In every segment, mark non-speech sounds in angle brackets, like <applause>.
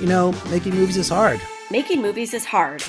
you know, making movies is hard. Making movies is hard.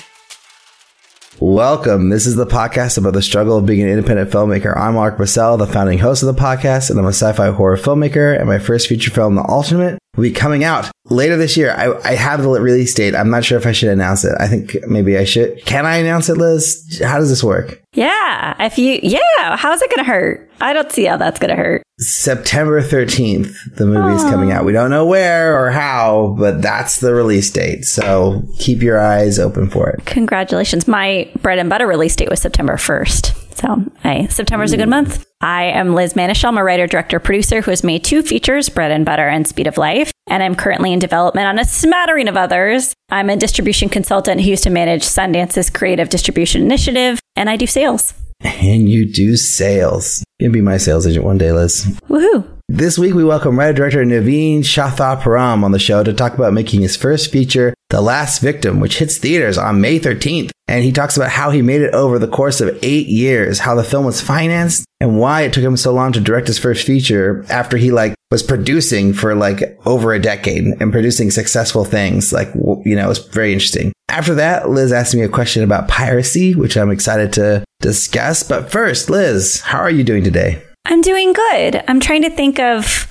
Welcome. This is the podcast about the struggle of being an independent filmmaker. I'm Alrik Bursell, the founding host of the podcast, and I'm a sci-fi horror filmmaker. And my first feature film, The Ultimate, will be coming out later this year. I, I have the release date. I'm not sure if I should announce it. I think maybe I should. Can I announce it, Liz? How does this work? Yeah. If you, yeah. How's it going to hurt? I don't see how that's going to hurt. September 13th, the movie is coming out. We don't know where or how, but that's the release date. So keep your eyes open for it. Congratulations. My bread and butter release date was September 1st. So I, September's a good month. I am Liz Manashil. I'm a writer, director, producer who has made two features, Bread and Butter and Speed of Life. And I'm currently in development on a smattering of others. I'm a distribution consultant who used to manage Sundance's creative distribution initiative, and I do sales. And you do sales. You can be my sales agent one day, Liz. Woohoo. This week, we welcome writer director Naveen Chathapuram on the show to talk about making his first feature, The Last Victim, which hits theaters on May 13th. And he talks about how he made it over the course of eight years, how the film was financed, and why it took him so long to direct his first feature after he like was producing for like over a decade and producing successful things. Like, you know, it was very interesting. After that, Liz asked me a question about piracy, which I'm excited to discuss. But first, Liz, how are you doing today? I'm doing good. I'm trying to think of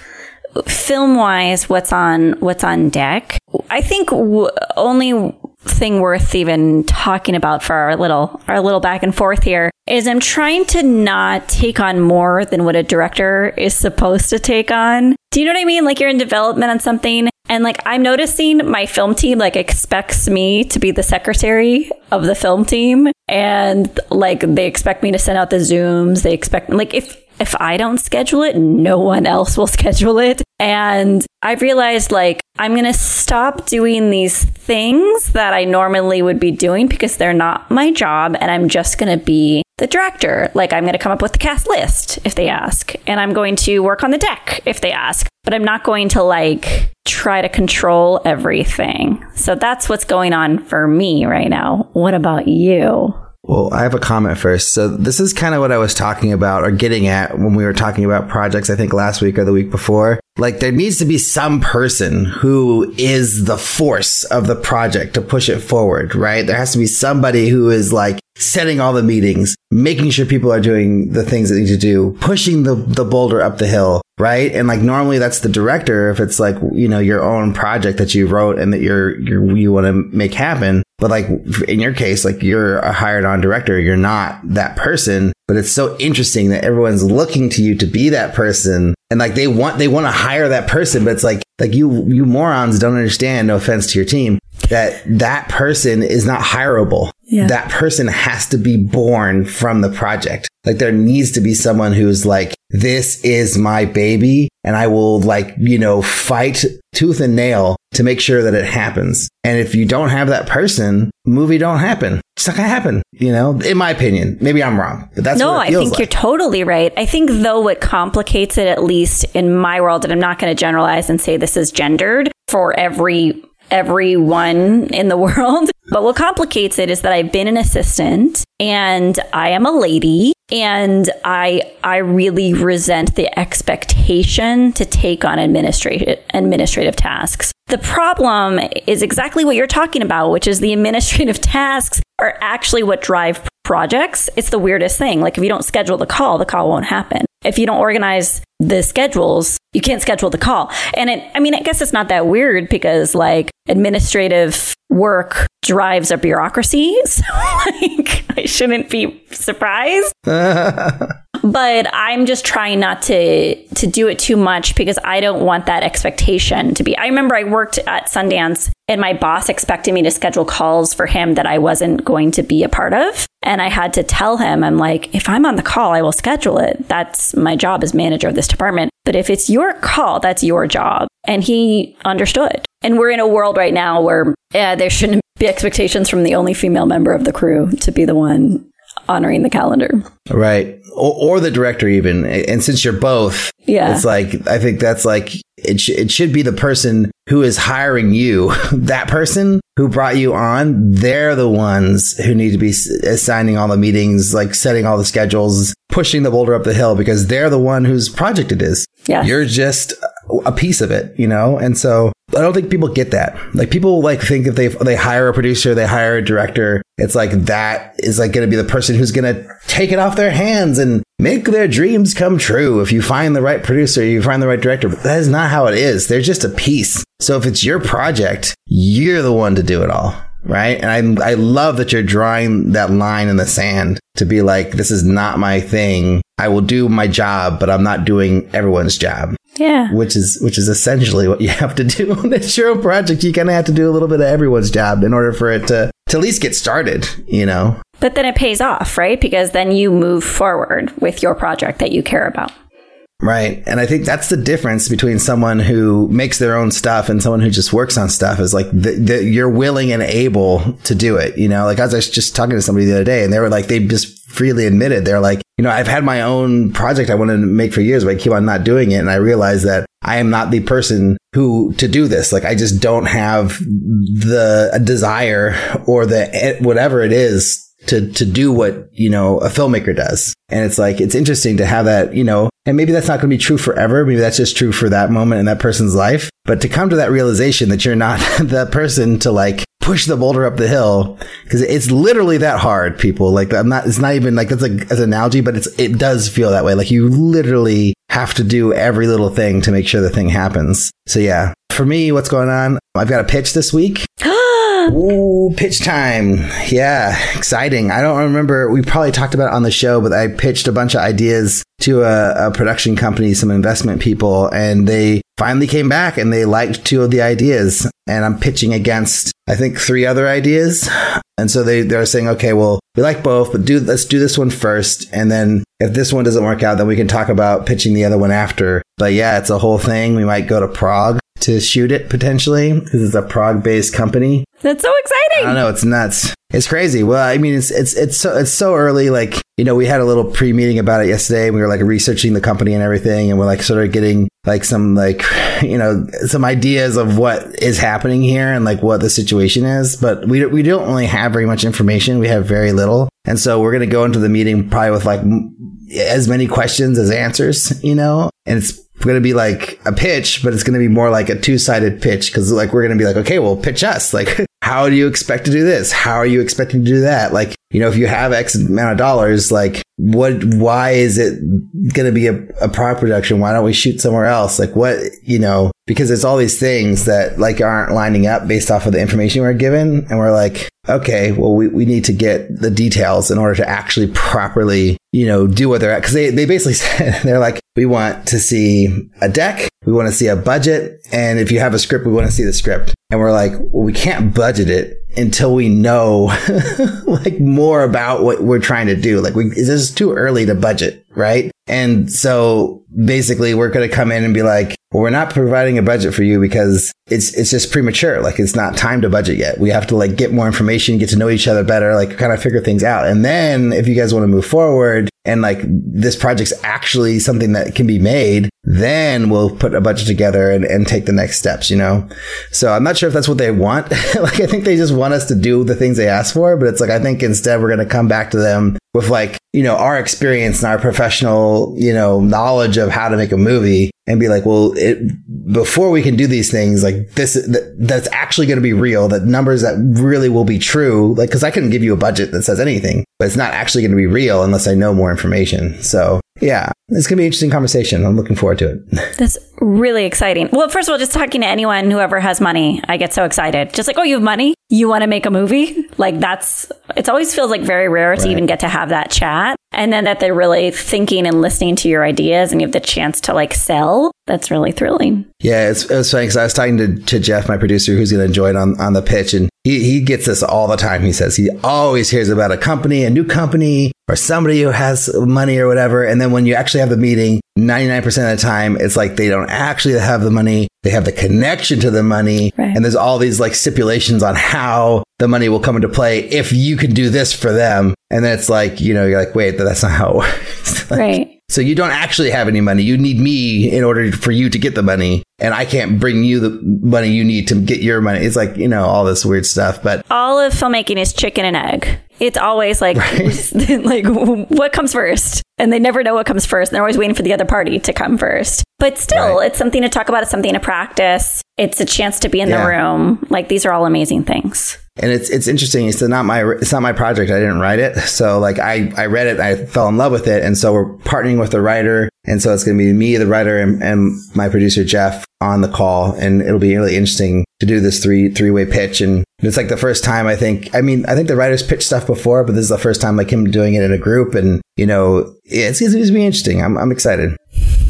film wise what's on what's on deck. I think w- only thing worth even talking about for our little our little back and forth here is I'm trying to not take on more than what a director is supposed to take on. Do you know what I mean? Like you're in development on something and like I'm noticing my film team like expects me to be the secretary of the film team and like they expect me to send out the zooms. They expect like if if I don't schedule it, no one else will <laughs> schedule it. And I've realized like I'm going to stop doing these things that I normally would be doing because they're not my job and I'm just going to be the director. Like I'm going to come up with the cast list if they ask and I'm going to work on the deck if they ask, but I'm not going to like try to control everything. So that's what's going on for me right now. What about you? Well, I have a comment first. So this is kind of what I was talking about or getting at when we were talking about projects, I think last week or the week before. Like there needs to be some person who is the force of the project to push it forward, right? There has to be somebody who is like setting all the meetings, making sure people are doing the things they need to do, pushing the, the boulder up the hill, right? And like normally that's the director if it's like, you know, your own project that you wrote and that you're, you're you want to make happen. But like in your case, like you're a hired on director, you're not that person. But it's so interesting that everyone's looking to you to be that person. And like they want, they want to hire that person, but it's like, like you, you morons don't understand, no offense to your team, that that person is not hireable. Yeah. That person has to be born from the project. Like there needs to be someone who's like, this is my baby and I will like, you know, fight tooth and nail to make sure that it happens. And if you don't have that person, movie don't happen. It's not gonna happen, you know, in my opinion. Maybe I'm wrong, but that's no, what it I think like. you're totally right. I think though what complicates it, at least in my world, and I'm not going to generalize and say this is gendered for every everyone in the <laughs> world. But what complicates it is that I've been an assistant and I am a lady and I I really resent the expectation to take on administrative administrative tasks. The problem is exactly what you're talking about, which is the administrative <laughs> tasks are actually what drive projects. It's the weirdest thing. Like if you don't schedule the call, the call won't happen. If you don't organize the schedules, you can't schedule the call. And it, I mean, I guess it's not that weird because like administrative work drives a bureaucracy. <laughs> So like I shouldn't be surprised. <laughs> but I'm just trying not to to do it too much because I don't want that expectation to be. I remember I worked at Sundance and my boss expected me to schedule calls for him that I wasn't going to be a part of. And I had to tell him, I'm like, if I'm on the call, I will schedule it. That's my job as manager of this department. But if it's your call, that's your job. And he understood. And we're in a world right now where uh, there shouldn't be expectations from the only female member of the crew to be the one honoring the calendar. Right. Or, or the director even. And since you're both, Yeah. it's like, I think that's like, it, sh- it should be the person who is hiring you. <laughs> that person who brought you on, they're the ones who need to be s- assigning all the meetings, like setting all the schedules, pushing the boulder up the hill because they're the one whose project it is. Yeah. You're just a piece of it, you know? And so I don't think people get that. Like people like think if they they hire a producer, they hire a director, it's like that is like going to be the person who's going to take it off their hands and make their dreams come true. If you find the right producer, you find the right director. But that is not how it is. They're just a piece. So if it's your project, you're the one to do it all right? And I I love that you're drawing that line in the sand to be like, this is not my thing. I will do my job, but I'm not doing everyone's job. Yeah. Which is which is essentially what you <laughs> have to do <laughs> when it's your own project. You kind of have to do a little bit of everyone's job in order for it to to at least get started, you know. But then it pays off, right? Because then you move forward with your project that you care about. Right. And I think that's the difference between someone who makes their own stuff and someone who just works on stuff is like the, the, you're willing and able to do it. You know, like I was just talking to somebody the other day and they were like, they just freely admitted they're like, you know, I've had my own project I wanted to make for years, but I keep on not doing it. And I realized that I am not the person who to do this. Like I just don't have the desire or the eh, whatever it is to to do what you know a filmmaker does. And it's like it's interesting to have that you know and maybe that's not going to be true forever. Maybe that's just true for that moment in that person's life. But to come to that realization that you're not <laughs> the person to like push the boulder up the hill because it's literally that hard people. Like i'm not it's not even like that's a as an analogy but it's it does feel that way. Like you literally have to do every little thing to make sure the thing happens. So yeah. For me what's going on? I've got a pitch this week <gasps> Ooh, pitch time. Yeah, exciting. I don't remember. We probably talked about it on the show, but I pitched a bunch of ideas to a, a, production company, some investment people, and they finally came back and they liked two of the ideas. And I'm pitching against, I think, three other ideas. And so they, they're saying, okay, well, we like both, but do, let's do this one first. And then if this one doesn't work out, then we can talk about pitching the other one after. But yeah, it's a whole thing. We might go to Prague to shoot it potentially because it's a Prague based company. That's so exciting. I don't know. It's nuts. It's crazy. Well, I mean, it's, it's, it's so, it's so early. Like, you know, we had a little pre meeting about it yesterday. And we were like researching the company and everything. And we're like sort of getting like some, like, <laughs> you know, some ideas of what is happening here and like what the situation is. But we, we don't really have very much information. We have very little. And so we're going to go into the meeting probably with like as many questions as answers, you know, and it's going to be like a pitch, but it's going to be more like a two sided pitch because like we're going to be like, okay, well, pitch us. Like, <laughs> how do you expect to do this? How are you expecting to do that? Like, you know, if you have X amount of dollars, like, what, why is it going to be a, a Prague production? Why don't we shoot somewhere else? Like, what, you know, because it's all these things that like aren't lining up based off of the information we're given. And we're like, okay, well, we, we need to get the details in order to actually properly, you know, do what they're at. Cause they, they basically <laughs> said, they're like, we want to see a deck. We want to see a budget. And if you have a script, we want to see the script. And we're like, well, we can't budget it until we know <laughs> like more about what we're trying to do. Like we, this is too early to budget, right? And so basically we're going to come in and be like, well, we're not providing a budget for you because it's, it's just premature. Like it's not time to budget yet. We have to like get more information, get to know each other better, like kind of figure things out. And then if you guys want to move forward and like this project's actually something that can be made, then we'll put a budget together and, and take the next steps, you know? So I'm not sure if that's what they want. <laughs> like I think they just want us to do the things they ask for, but it's like I think instead we're going to come back to them with like, you know, our experience and our professional, you know, knowledge of how to make a movie and be like, well, it, before we can do these things, like this, that, that's actually going to be real, that numbers that really will be true. Like, cause I couldn't give you a budget that says anything, but it's not actually going to be real unless I know more information. So yeah, it's going to be an interesting conversation. I'm looking forward to it. <laughs> That's really exciting. Well, first of all, just talking to anyone, whoever has money, I get so excited. Just like, oh, you have money? You want to make a movie? Like that's, it always feels like very rare to even get to have that chat. And then that they're really thinking and listening to your ideas and you have the chance to like sell. That's really thrilling. Yeah, it's, it was funny because I was talking to, to Jeff, my producer, who's going to join on, on the pitch. And he, he gets this all the time. He says he always hears about a company, a new company, or somebody who has money or whatever. And then when you actually have the meeting, 99% of the time, it's like they don't actually have the money. They have the connection to the money. Right. And there's all these like stipulations on how the money will come into play if you can do this for them. And then it's like, you know, you're like, wait, that's not how it works. <laughs> like, right. So you don't actually have any money. You need me in order for you to get the money. And I can't bring you the money you need to get your money. It's like, you know, all this weird stuff. But all of filmmaking is chicken and egg. It's always like, <laughs> <laughs> like what comes first? And they never know what comes first. And they're always waiting for the other party to come first. But still, right. it's something to talk about. It's something to practice. It's a chance to be in yeah. the room. Like these are all amazing things and it's it's interesting. It's not my it's not my project. I didn't write it, so like I I read it, I fell in love with it, and so we're partnering with the writer, and so it's going to be me, the writer, and, and my producer Jeff on the call, and it'll be really interesting to do this three three way pitch, and it's like the first time I think. I mean, I think the writers pitched stuff before, but this is the first time like him doing it in a group, and you know, it's, it's going to be interesting. I'm I'm excited.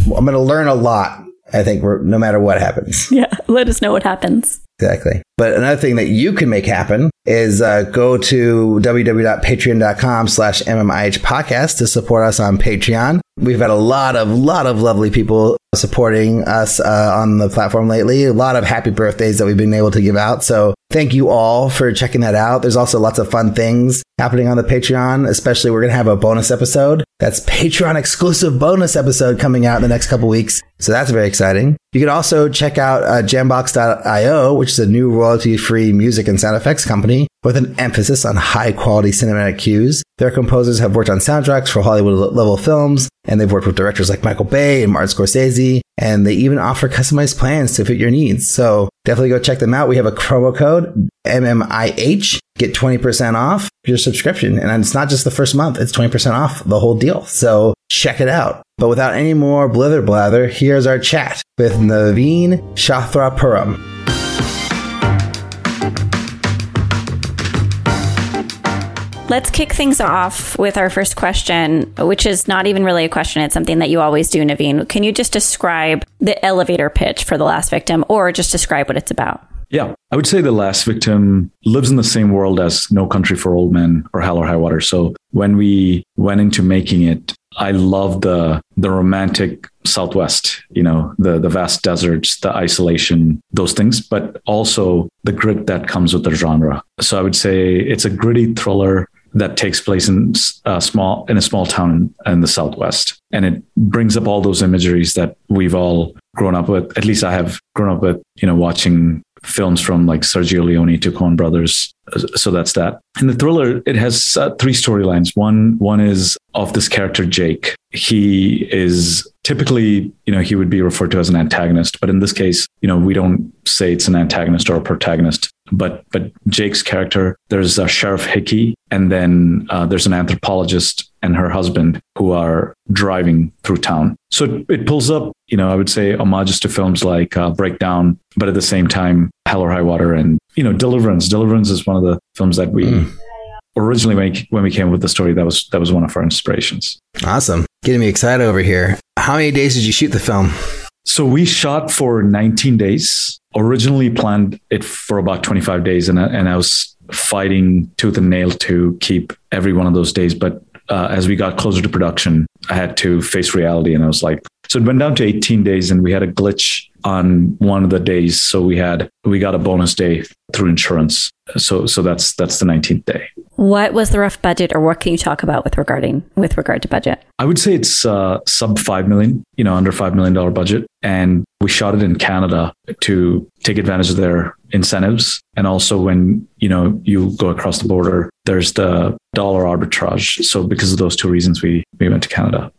I'm going to learn a lot. I think no matter what happens. Yeah, <laughs> let us know what happens. Exactly. But another thing that you can make happen is uh, go to www.patreon.com slash MMIH podcast to support us on Patreon. We've had a lot of, lot of lovely people supporting us uh, on the platform lately. A lot of happy birthdays that we've been able to give out. So thank you all for checking that out. There's also lots of fun things happening on the Patreon, especially we're going to have a bonus episode. That's Patreon exclusive bonus episode coming out in the next couple weeks. So that's very exciting. You can also check out uh, jambox.io, which is a new royalty free music and sound effects company with an emphasis on high quality cinematic cues. Their composers have worked on soundtracks for Hollywood level films, and they've worked with directors like Michael Bay and Martin Scorsese, and they even offer customized plans to fit your needs. So definitely go check them out. We have a promo code MMIH, get 20% off your subscription. And it's not just the first month, it's 20% off the whole deal. So check it out. But without any more blither blather, here's our chat with Naveen Chathapuram. Let's kick things off with our first question, which is not even really a question. It's something that you always do, Naveen. Can you just describe the elevator pitch for The Last Victim or just describe what it's about? Yeah, I would say The Last Victim lives in the same world as No Country for Old Men or Hell or High Water. So when we went into making it, I love the the romantic Southwest, you know, the the vast deserts, the isolation, those things, but also the grit that comes with the genre. So I would say it's a gritty thriller that takes place in a uh, small in a small town in the southwest and it brings up all those imageries that we've all grown up with at least i have grown up with you know watching films from like Sergio Leone to Coen Brothers. So that's that. In the thriller, it has uh, three storylines. One one is of this character Jake. He is typically, you know, he would be referred to as an antagonist, but in this case, you know, we don't say it's an antagonist or a protagonist but but Jake's character, there's a Sheriff Hickey, and then uh, there's an anthropologist and her husband who are driving through town. So it, it pulls up, you know, I would say homages to films like uh, Breakdown, but at the same time, Hell or High Water, and you know, Deliverance. Deliverance is one of the films that we. Mm. Originally, when, when we came up with the story, that was that was one of our inspirations. Awesome, getting me excited over here. How many days did you shoot the film? So we shot for 19 days originally planned it for about 25 days and I, and I was fighting tooth and nail to keep every one of those days. But uh, as we got closer to production, I had to face reality and I was like, so it went down to 18 days and we had a glitch on one of the days. So we had, we got a bonus day through insurance. So, so that's, that's the 19th day. What was the rough budget, or what can you talk about with regarding with regard to budget? I would say it's uh, sub five million, you know, under five million dollar budget, and we shot it in Canada to take advantage of their incentives, and also when you know you go across the border, there's the dollar arbitrage. So because of those two reasons, we we went to Canada.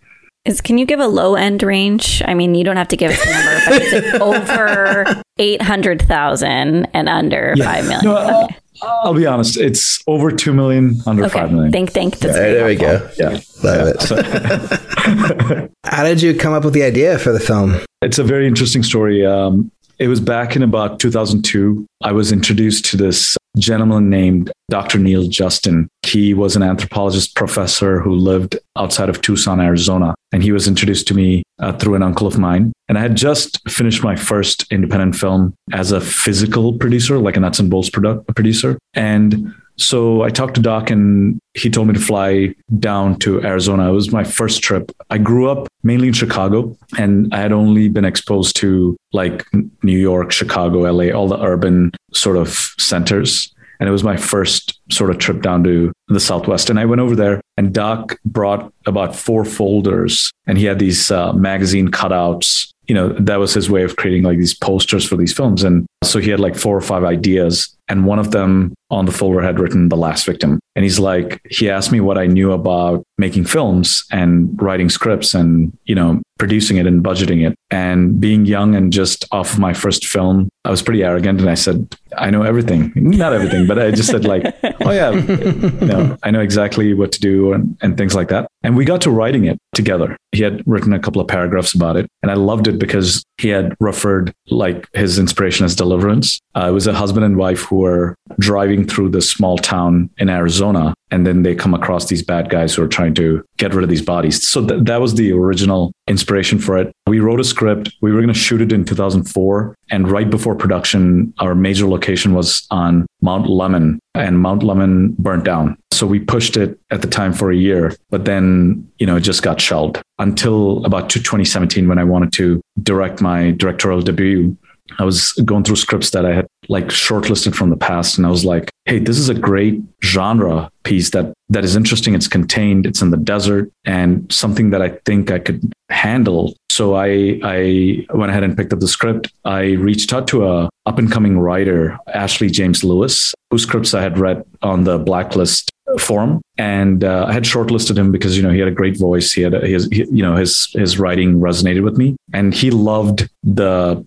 Is can you give a low end range? I mean, you don't have to give us a number, but is it <laughs> over eight hundred thousand and under yeah. five million? No, okay. I'll be honest. It's over two million, under okay. five million. Think, think. That's yeah, there we go. Yeah, love it. <laughs> How did you come up with the idea for the film? It's a very interesting story. Um, it was back in about 2002. I was introduced to this gentleman named Dr. Neil Justin. He was an anthropologist professor who lived outside of Tucson, Arizona. And he was introduced to me uh, through an uncle of mine. And I had just finished my first independent film as a physical producer, like a nuts and bolts produ- producer. And so I talked to Doc and he told me to fly down to Arizona. It was my first trip. I grew up mainly in Chicago and I had only been exposed to like New York, Chicago, LA, all the urban sort of centers. And it was my first sort of trip down to the Southwest. And I went over there and Doc brought about four folders and he had these uh, magazine cutouts you know that was his way of creating like these posters for these films and So he had like four or five ideas. And one of them on the folder had written The Last Victim. And he's like, he asked me what I knew about making films and writing scripts and, you know, producing it and budgeting it. And being young and just off of my first film, I was pretty arrogant and I said, I know everything. Not everything, but I just said like, oh yeah, you know, I know exactly what to do and, and things like that. And we got to writing it together. He had written a couple of paragraphs about it. And I loved it because he had referred like his inspiration as deliverance. Uh, it was a husband and wife who were driving through this small town in Arizona. And then they come across these bad guys who are trying to get rid of these bodies. So th- that was the original inspiration for it. We wrote a script. We were going to shoot it in 2004. And right before production, our major location was on Mount Lemmon, and Mount Lemmon burnt down. So we pushed it at the time for a year, but then, you know, it just got shelved until about 2017 when I wanted to direct my directorial debut. I was going through scripts that I had like shortlisted from the past and I was like, hey, this is a great genre piece that that is interesting. It's contained, it's in the desert, and something that I think I could handle. So I I went ahead and picked up the script. I reached out to a up and coming writer, Ashley James Lewis, whose scripts I had read on the Blacklist forum and uh, I had shortlisted him because you know he had a great voice he had a, his he, you know his his writing resonated with me and he loved the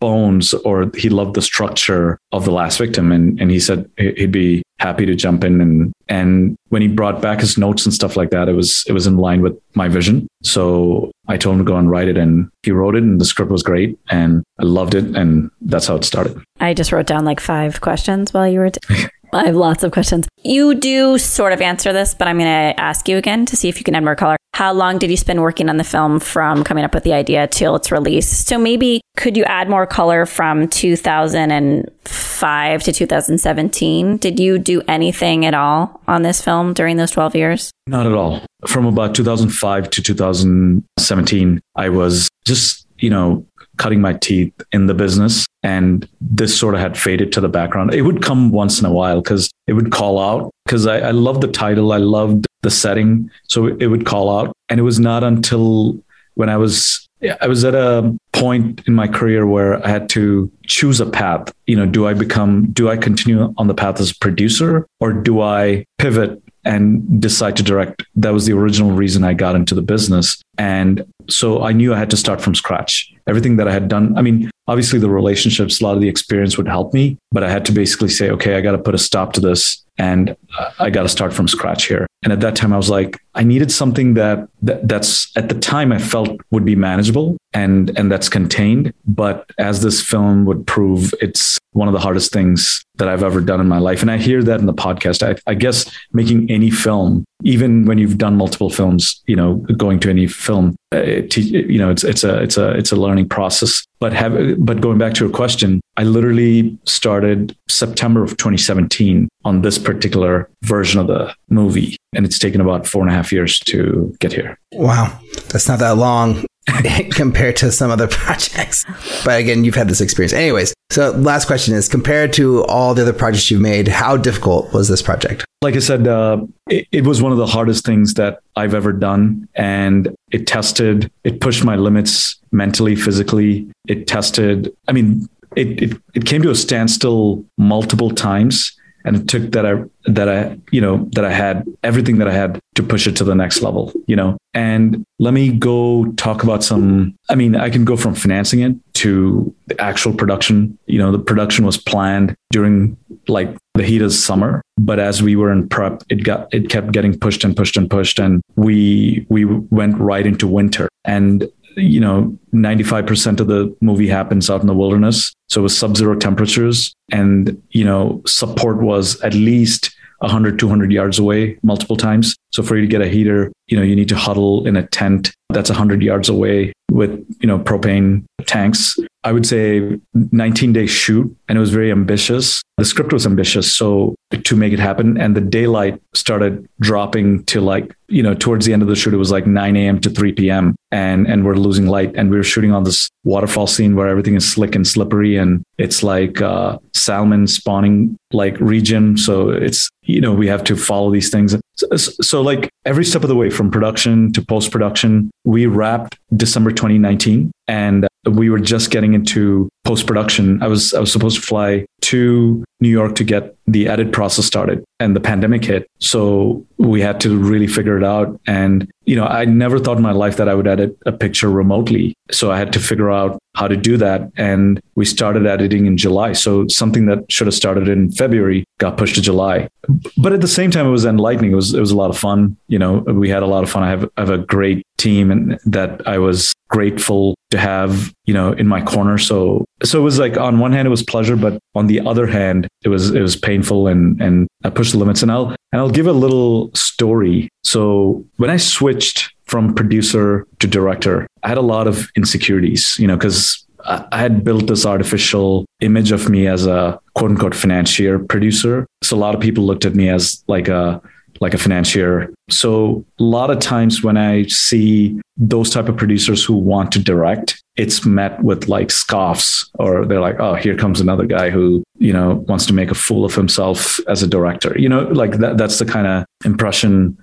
bones or he loved the structure of the last victim. And and he said he'd be happy to jump in. And and when he brought back his notes and stuff like that it was it was in line with my vision. So I told him to go and write it and he wrote it and the script was great and I loved it and that's how it started. I just wrote down like five questions while you were t- <laughs> I have lots of questions. You do sort of answer this, but I'm going to ask you again to see if you can add more color. How long did you spend working on the film from coming up with the idea till its release? So maybe could you add more color from 2005 to 2017? Did you do anything at all on this film during those 12 years? Not at all. From about 2005 to 2017, I was just, you know, cutting my teeth in the business. And this sort of had faded to the background. It would come once in a while because it would call out because I, I loved the title. I loved the setting. So it would call out. And it was not until when I was I was at a point in my career where I had to choose a path. You know, do I become, do I continue on the path as a producer or do I pivot and decide to direct? That was the original reason I got into the business. And so I knew I had to start from scratch. Everything that I had done, I mean, obviously the relationships, a lot of the experience would help me, but I had to basically say, okay, I got to put a stop to this and uh, I got to start from scratch here. And at that time, I was like, I needed something that, that that's at the time I felt would be manageable and and that's contained. But as this film would prove, it's one of the hardest things that I've ever done in my life. And I hear that in the podcast. I, I guess making any film, even when you've done multiple films, you know, going to any film, uh, it, you know, it's it's a it's a it's a learning process. But have but going back to your question, I literally started September of 2017 on this particular version of the movie, and it's taken about four and a half years to get here. Wow, that's not that long. <laughs> compared to some other <laughs> projects. But again, you've had this experience. Anyways, so last question is compared to all the other projects you've made, how difficult was this project? Like I said, uh, it, it was one of the hardest things that I've ever done. And it tested, it pushed my limits mentally, physically. It tested, I mean, it, it, it came to a standstill multiple times and it took that I that I you know that I had everything that I had to push it to the next level you know? And let me go talk about some I mean I can go from financing it to the actual production. You know the production was planned during like the heat of summer. But as we were in prep it got it kept getting pushed and pushed and pushed. And we we went right into winter. And you know 95% of the movie happens out in the wilderness. So it was sub-zero temperatures and you know support was at least 100 200 yards away multiple times. So for you to get a heater you know you need to huddle in a tent that's 100 yards away with you know propane tanks. I would say 19 day shoot and it was very ambitious. The script was ambitious so to make it happen and the daylight started dropping to like you know towards the end of the shoot it was like 9 a.m to 3 p.m and and we're losing light and we were shooting on this waterfall scene where everything is slick and slippery and it's like uh, salmon spawning like region. So it's you know we have to follow these things So, so, like every step of the way from production to post production, we wrapped December 2019 and we were just getting into post production. I was I was supposed to fly to New York to get the edit process started and the pandemic hit. So we had to really figure it out and you know, I never thought in my life that I would edit a picture remotely. So I had to figure out how to do that and we started editing in July. So something that should have started in February got pushed to July. But at the same time it was enlightening. It was it was a lot of fun. You know, we had a lot of fun. I have I have a great team and that I was grateful to have, you know, in my corner. So so it was like on one hand it was pleasure, but on the other hand it was it was painful and and I pushed the limits. And I'll and I'll give a little story. So when I switched from producer to director, I had a lot of insecurities, you know, because I had built this artificial image of me as a quote unquote financier producer. So a lot of people looked at me as like a like a financier. So a lot of times when I see those type of producers who want to direct, it's met with like scoffs or they're like, oh, here comes another guy who, you know, wants to make a fool of himself as a director. You know, like that that's the kind of impression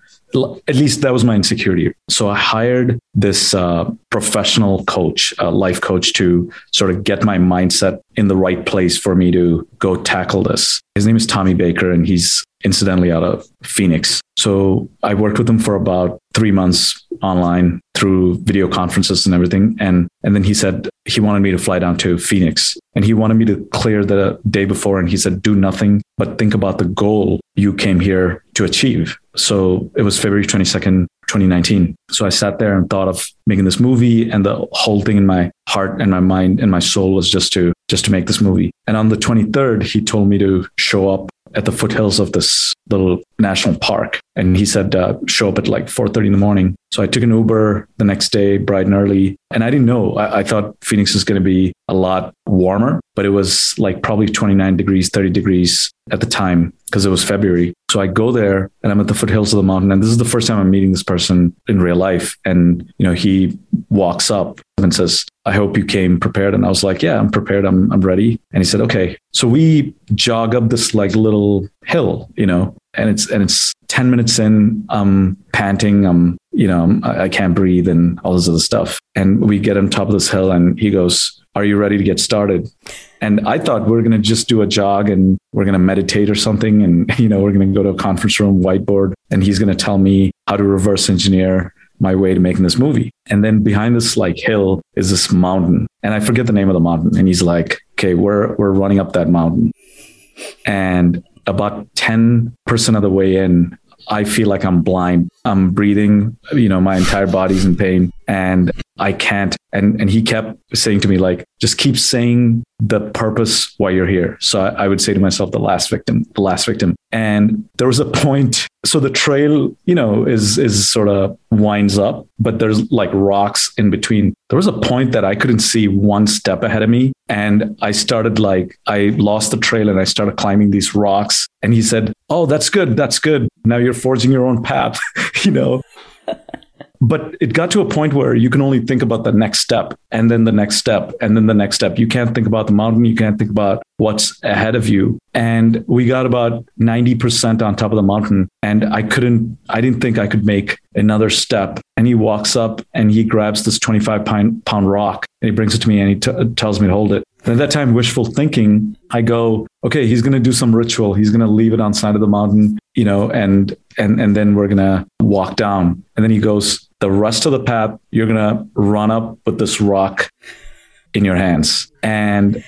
at least that was my insecurity. So I hired this uh, professional coach, a life coach, to sort of get my mindset in the right place for me to go tackle this. His name is Tommy Baker, and he's incidentally out of Phoenix. So I worked with him for about three months online through video conferences and everything. And and then he said he wanted me to fly down to Phoenix and he wanted me to clear the day before. And he said, do nothing but think about the goal you came here to achieve. So it was February 22nd, 2019. So I sat there and thought of making this movie and the whole thing in my heart and my mind and my soul was just to just to make this movie. And on the 23rd, he told me to show up at the foothills of this little national park. And he said, uh, show up at like 4.30 in the morning. So I took an Uber the next day, bright and early. And I didn't know. I, I thought Phoenix was going to be a lot warmer, but it was like probably 29 degrees, 30 degrees at the time because it was February. So I go there and I'm at the foothills of the mountain. And this is the first time I'm meeting this person in real life. And, you know, he walks up and says, I hope you came prepared. And I was like, yeah, I'm prepared. I'm, I'm ready. And he said, okay. So we jog up this like little hill, you know, and it's, and it's 10 minutes in, I'm panting. I'm, you know, I, I can't breathe and all this other stuff. And we get on top of this hill and he goes, are you ready to get started? And I thought we are going to just do a jog and we're going to meditate or something. And, <laughs> you know, we're going to go to a conference room, whiteboard, and he's going to tell me how to reverse engineer my way to making this movie. And then behind this like hill is this mountain. And I forget the name of the mountain. And he's like, okay, we're, we're running up that mountain. And about 10% of the way in, I feel like I'm blind. I'm breathing, you know, my entire body's in pain and I can't. And, and he kept saying to me, like, just keep saying the purpose why you're here. So I, I would say to myself, the last victim, the last victim. And there was a point. So the trail, you know, is, is sort of winds up, but there's like rocks in between. There was a point that I couldn't see one step ahead of me. And I started like, I lost the trail and I started climbing these rocks. And he said, Oh, that's good. That's good. Now you're forging your own path, <laughs> <laughs> you know? but it got to a point where you can only think about the next step and then the next step and then the next step. You can't think about the mountain. You can't think about what's ahead of you. And we got about 90% on top of the mountain. And I couldn't, I didn't think I could make another step. And he walks up and he grabs this 25 pound, rock and he brings it to me and he t- tells me to hold it. And at that time, wishful thinking, I go, okay, he's going to do some ritual. He's going to leave it on side of the mountain, you know, and, and, and then we're going to walk down. And then he goes, the rest of the path, you're going to run up with this rock in your hands. And,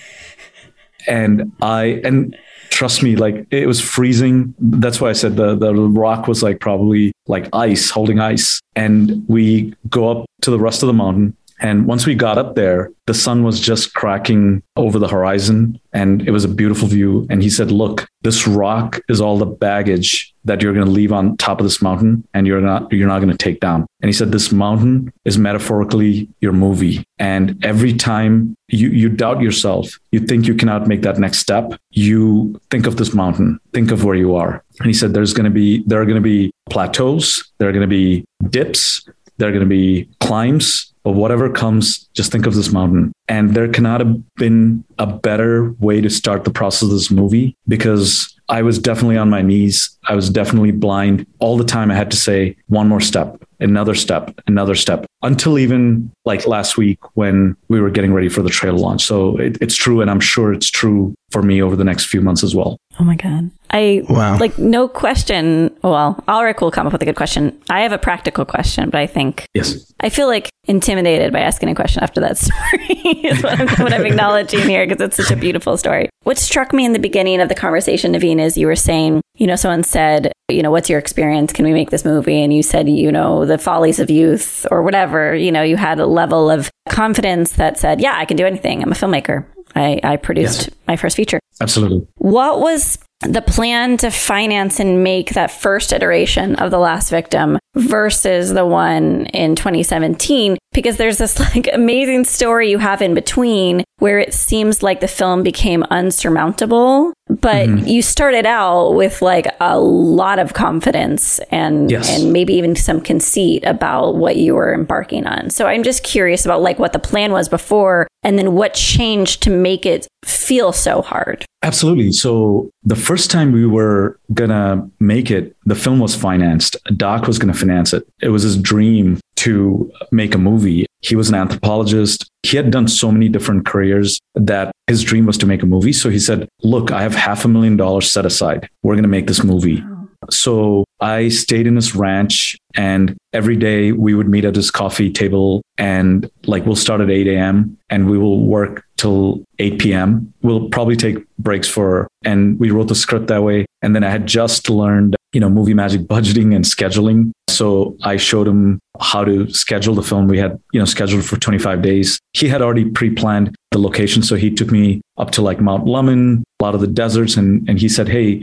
and I, and trust me, like it was freezing. That's why I said the, the rock was like probably like ice, holding ice. And we go up to the rest of the mountain and once we got up there, the sun was just cracking over the horizon and it was a beautiful view. And he said, Look, this rock is all the baggage that you're going to leave on top of this mountain and you're not, you're not going to take down. And he said, This mountain is metaphorically your movie. And every time you, you doubt yourself, you think you cannot make that next step, you think of this mountain, think of where you are. And he said, There's going to be, there are going to be plateaus, there are going to be dips, there are going to be climbs, but whatever comes, just think of this mountain. And there cannot have been a better way to start the process of this movie because I was definitely on my knees. I was definitely blind. All the time I had to say one more step, another step, another step until even like last week when we were getting ready for the trail launch. So it, it's true. And I'm sure it's true for me over the next few months as well. Oh my God. I Wow. like no question. Well, Alrik will come up with a good question. I have a practical question, but I think Yes. I feel like intimidated by asking a question after that <laughs> story is what I'm, what I'm acknowledging here because it's such a beautiful story. What struck me in the beginning of the conversation, Naveen, is you were saying, you know, someone said, you know, what's your experience? Can we make this movie? And you said, you know, the follies of youth or whatever, you know, you had a level of confidence that said, yeah, I can do anything. I'm a filmmaker. I, I produced Yes. my first feature. Absolutely. What was the plan to finance and make that first iteration of The Last Victim versus the one in 2017? Because there's this <laughs> like amazing story you have in between where it seems like the film became unsurmountable, but mm-hmm. you started out with like a lot of confidence and Yes. and maybe even some conceit about what you were embarking on. So I'm just curious about like what the plan was before and then what changed to make it feel so hard. Absolutely. So the first time we were gonna make it, the film was financed. Doc was gonna finance it. It was his dream to make a movie. He was an anthropologist. He had done so many different careers that his dream was to make a movie. So he said, Look, I have half a million dollars set aside. We're gonna make this movie. So I stayed in this ranch and every day we would meet at this coffee table and like we'll start at 8 a.m. and we will work till 8 p.m. We'll probably take breaks for, and we wrote the script that way. And then I had just learned, you know, movie magic <laughs> budgeting and scheduling. So I showed him how to schedule the film. We had, you know, scheduled for 25 days. He had already pre-planned the location. So he took me up to like Mount Lemmon, a lot of the deserts. And, and he said, Hey,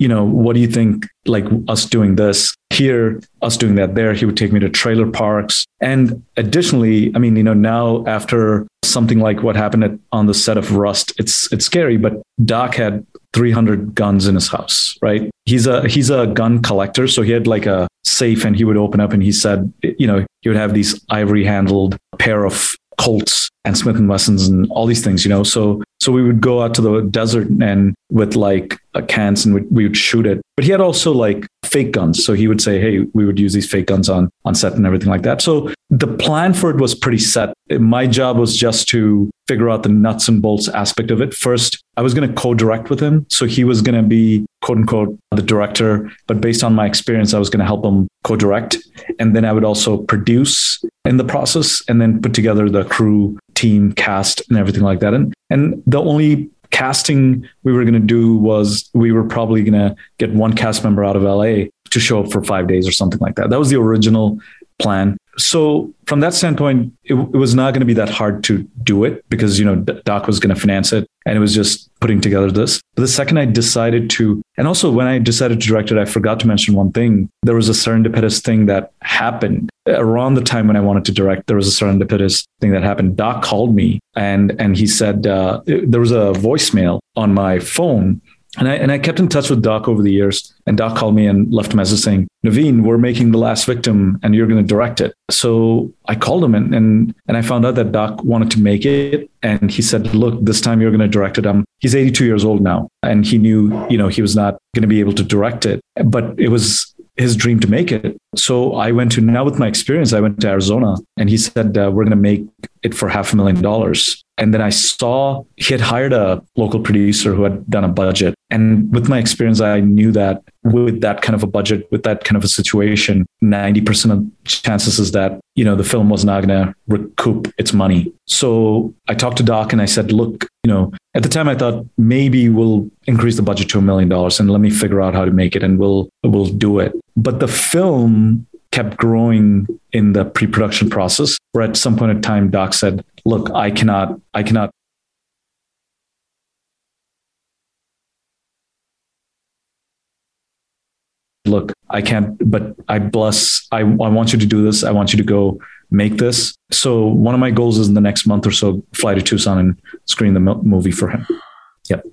you know, what do you think like us doing this here, us doing that there? He would take me to trailer parks. And additionally, I mean, you know, now after something like what happened at, on the set of Rust, it's, it's scary, but Doc had 300 guns in his house, right? He's a, he's a gun collector. So he had like a safe and he would open up and he said, you know, he would have these ivory handled pair of Colts and Smith and Wessons and all these things, you know. So so we would go out to the desert and with like uh, cans and we, we would shoot it. But he had also like fake guns. So he would say, "Hey, we would use these fake guns on on set and everything like that." So the plan for it was pretty set. My job was just to figure out the nuts and bolts aspect of it. First, I was going to co-direct with him, so he was going to be quote unquote the director. But based on my experience, I was going to help him co-direct, and then I would also produce in the process, and then put together the crew, team, cast, and everything like that. And and the only casting we were going to do was we were probably going to get one cast member out of LA to show up for five days or something like that. That was the original plan. So from that standpoint, it, it was not going to be that hard to do it because you know Doc was going to finance it, and it was just putting together this. But the second I decided to, and also when I decided to direct it, I forgot to mention one thing. There was a serendipitous thing that happened around the time when I wanted to direct. There was a serendipitous thing that happened. Doc called me and and he said uh, there was a voicemail on my phone and I, and I kept in touch with Doc over the years. And Doc called me and left a message saying, Naveen, we're making The Last Victim and you're going to direct it. So I called him and, and, and I found out that Doc wanted to make it. And he said, look, this time you're going to direct it. Um, he's 82 years old now. And he knew, you know, he was not going to be able to direct it, but it was his dream to make it. So I went to, now with my experience, I went to Arizona and he said, uh, we're going to make it for half a million dollars. And then I saw he had hired a local producer who had done a budget. And with my experience, I knew that with that kind of a budget, with that kind of a situation, 90% of chances is that, you know, the film was not going to recoup its money. So I talked to Doc and I said, look, you know, at the time I thought maybe we'll increase the budget to a million dollars and let me figure out how to make it and we'll, we'll do it. But the film kept growing in the pre-production process. Where at some point in time doc said look i cannot i cannot look i can't but i bless I, I want you to do this. I want you to go make this. So one of my goals is in the next month or so fly to tucson and screen the movie for him. Yep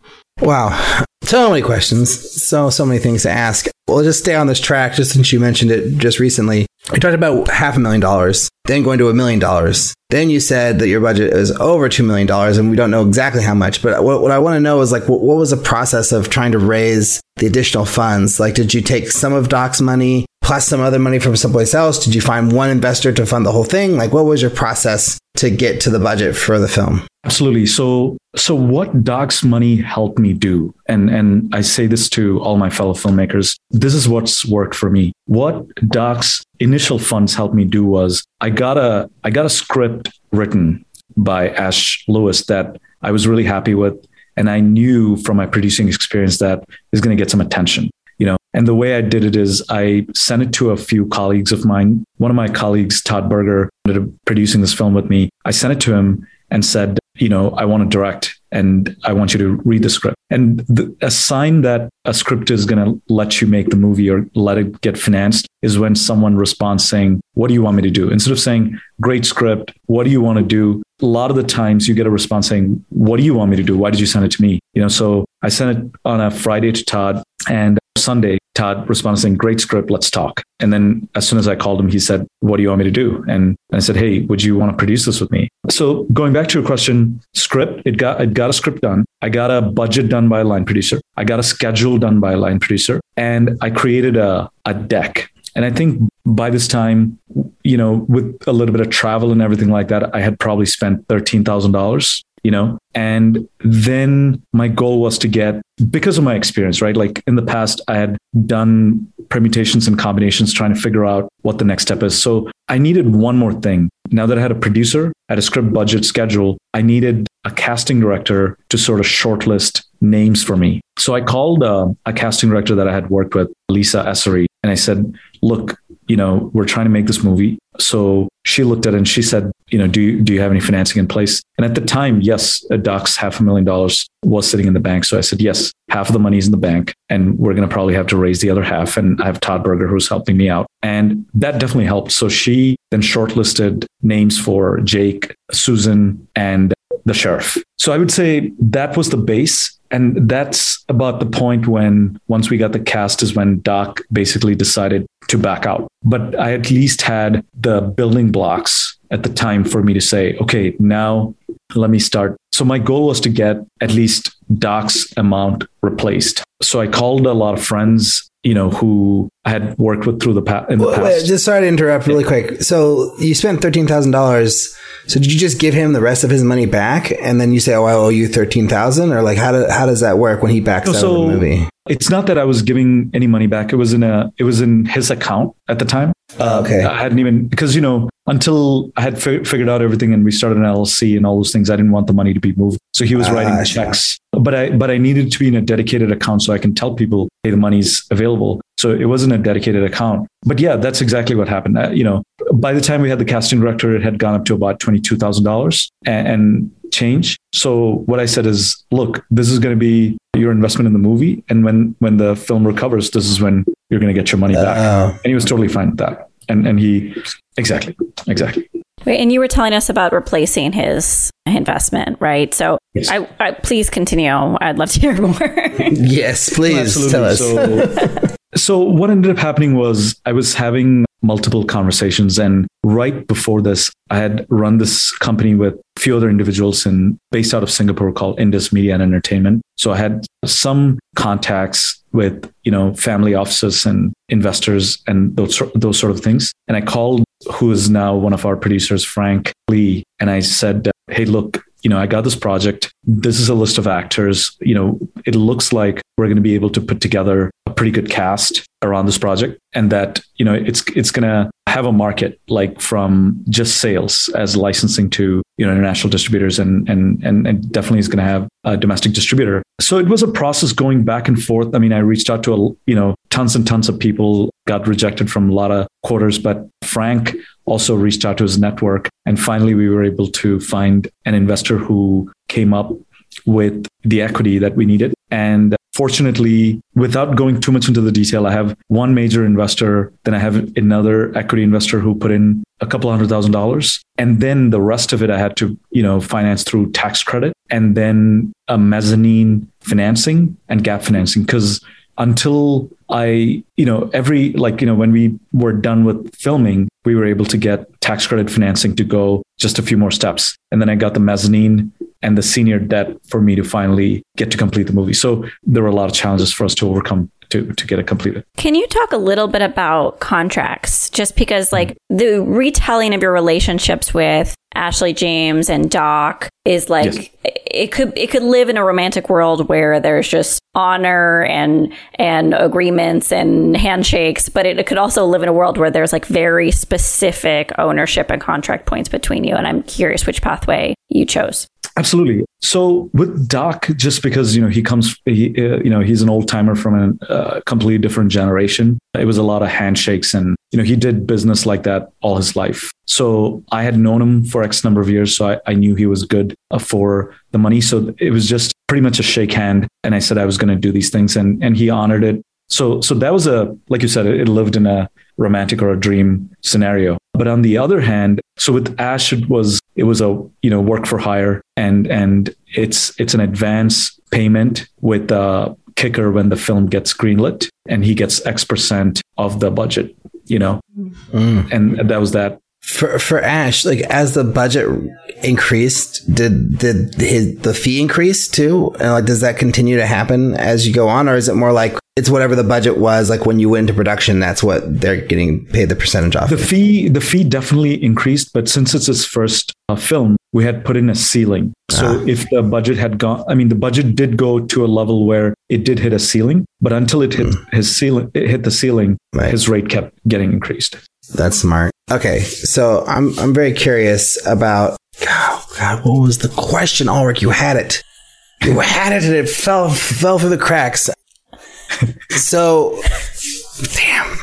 Wow. So many questions. So, so many things to ask. We'll just stay on this track just since you mentioned it just recently. you talked about half a million dollars, then going to a million dollars. Then you said that your budget is over $2 million and we don't know exactly how much. But what, what I want to know is like, what, what was the process of trying to raise the additional funds? Like, did you take some of Doc's money plus some other money from someplace else? Did you find one investor to fund the whole thing? Like, what was your process to get to the budget for the film? Absolutely. So, so what Doc's money helped me do, and and I say this to all my fellow filmmakers, this is what's worked for me. What Doc's initial funds helped me do was I got a I got a script written by Ash Lewis that I was really happy with, and I knew from my producing experience that is going to get some attention. You know, and the way I did it is I sent it to a few colleagues of mine. One of my colleagues, Todd Berger, ended up producing this film with me. I sent it to him and said, you know, I want to direct and I want you to read the script. And the, a sign that a script is going to let you make the movie or let it get financed is when someone responds saying, What do you want me to do? Instead of saying, Great script, what do you want to do? A lot of the times you get a response saying, What do you want me to do? Why did you send it to me? You know, so I sent it on a Friday to Todd and Sunday Todd responded saying, Great script, let's talk. And then as soon as I called him, he said, What do you want me to do? And I said, Hey, would you want to produce this with me? So going back to your question, script, it got it got a script done. I got a budget done by a line producer. I got a schedule done by a line producer. And I created a, a deck. And I think by this time, you know, with a little bit of travel and everything like that, I had probably spent $13,000 you know? And then my goal was to get because of my experience right? Like in the past i had done permutations and combinations trying to figure out what the next step is. So i needed one more thing. Now that i had a producer had a script budget schedule i needed a casting director to sort of shortlist names for me. So i called uh, a casting director that i had worked with lisa essary and i said look you know we're trying to make this movie. So she looked at it and she said, you know, do you, do you have any financing in place? And at the time, yes, Doc's half a million dollars was sitting in the bank. So I said, yes, half of the money is in the bank and we're going to probably have to raise the other half. And I have Todd Berger who's helping me out. And that definitely helped. So she then shortlisted names for Jake, Susan, and the sheriff. So I would say that was the base. And that's about the point when, once we got the cast, is when Doc basically decided to back out. But I at least had the building blocks at the time for me to say, okay, now let me start. So my goal was to get at least Doc's amount replaced. So I called a lot of friends, you know, who I had worked with through the past in the past. Wait, just sorry to interrupt really quick. So you spent thirteen thousand dollars. So did you just give him the rest of his money back, and then you say, "Oh, I owe you thirteen thousand, or like how do, how does that work when he backs so, out of the movie? It's not that I was giving any money back. It was in a it was in his account at the time. Uh, okay. I hadn't even because you know until I had fi- figured out everything and we started an LLC and all those things. I didn't want the money to be moved, so he was Ah, writing sure. checks. But I but I needed to be in a dedicated account so I can tell people, hey, the money's available. So it wasn't a dedicated account. But yeah, that's exactly what happened. Uh, you know, by the time we had the casting director, it had gone up to about twenty two thousand dollars and change. So what I said is, look, this is going to be your investment in the movie, and when when the film recovers, this is when you're going to get your money back. Oh. And he was totally fine with that. And and he exactly exactly. Wait, and you were telling us about replacing his investment, right? So Yes. I, I please continue. I'd love to hear <laughs> more. Yes, please tell us. So, <laughs> so what ended up happening was I was having multiple conversations, and right before this, I had run this company with a few other individuals and based out of Singapore called Indus Media and Entertainment. So I had some contacts with you know family offices and investors and those those sort of things. And I called who is now one of our producers, Frank Lee, and I said, "Hey, look." You know, I got this project. This is a list of actors. You know, it looks like we're going to be able to put together pretty good cast around this project and that you know it's it's going to have a market like from just sales as licensing to you know international distributors and and and, and definitely is going to have a domestic distributor. So it was a process going back and forth. I mean i reached out to a, you know tons and tons of people got rejected from a lot of quarters but frank also reached out to his network and finally we were able to find an investor who came up with the equity that we needed and fortunately, without going too much into the detail, I have one major investor, then I have another equity investor who put in a couple hundred thousand dollars. And then the rest of it I had to, you know, finance through tax credit and then a mezzanine financing and gap financing. Cause until I, you know, every like, you know, when we were done with filming, we were able to get tax credit financing to go just a few more steps. And then I got the mezzanine and the senior debt for me to finally get to complete the movie. So there were a lot of challenges for us to overcome to, to get it completed. Can you talk a little bit about contracts? Just because, like, the retelling of your relationships with Ashley James and Doc is like yes. It could it could live in a romantic world where there's just honor and and agreements and handshakes, but it, it could also live in a world where there's like very specific ownership and contract points between you. And I'm curious which pathway you chose. Absolutely. So with Doc, just because you know he comes, he, uh, you know he's an old timer from a uh, completely different generation. It was a lot of handshakes, and you know he did business like that all his life. So I had known him for X number of years, so I, I knew he was good uh, for the money. So it was just pretty much a shake hand, and I said I was going to do these things, and and he honored it. So so that was a like you said, it lived in a romantic or a dream scenario. But on the other hand, so with Ash, it was it was a you know work for hire, and and it's it's an advance payment with a kicker when the film gets greenlit, and he gets X percent of the budget. You know, mm. and that was that. For for Ash, like as the budget increased, did did his the fee increase too? And like, does that continue to happen as you go on, or is it more like it's whatever the budget was like when you went into production that's what they're getting paid the percentage off the fee the fee definitely increased but since it's his first uh, film we had put in a ceiling so ah. if the budget had gone i mean the budget did go to a level where it did hit a ceiling but until it hit mm. his ceiling it hit the ceiling right. his rate kept getting increased that's smart. Okay so i'm i'm very curious about oh god what was the question Alrik? You had it. You had it and it fell fell through the cracks. <laughs> So, damn.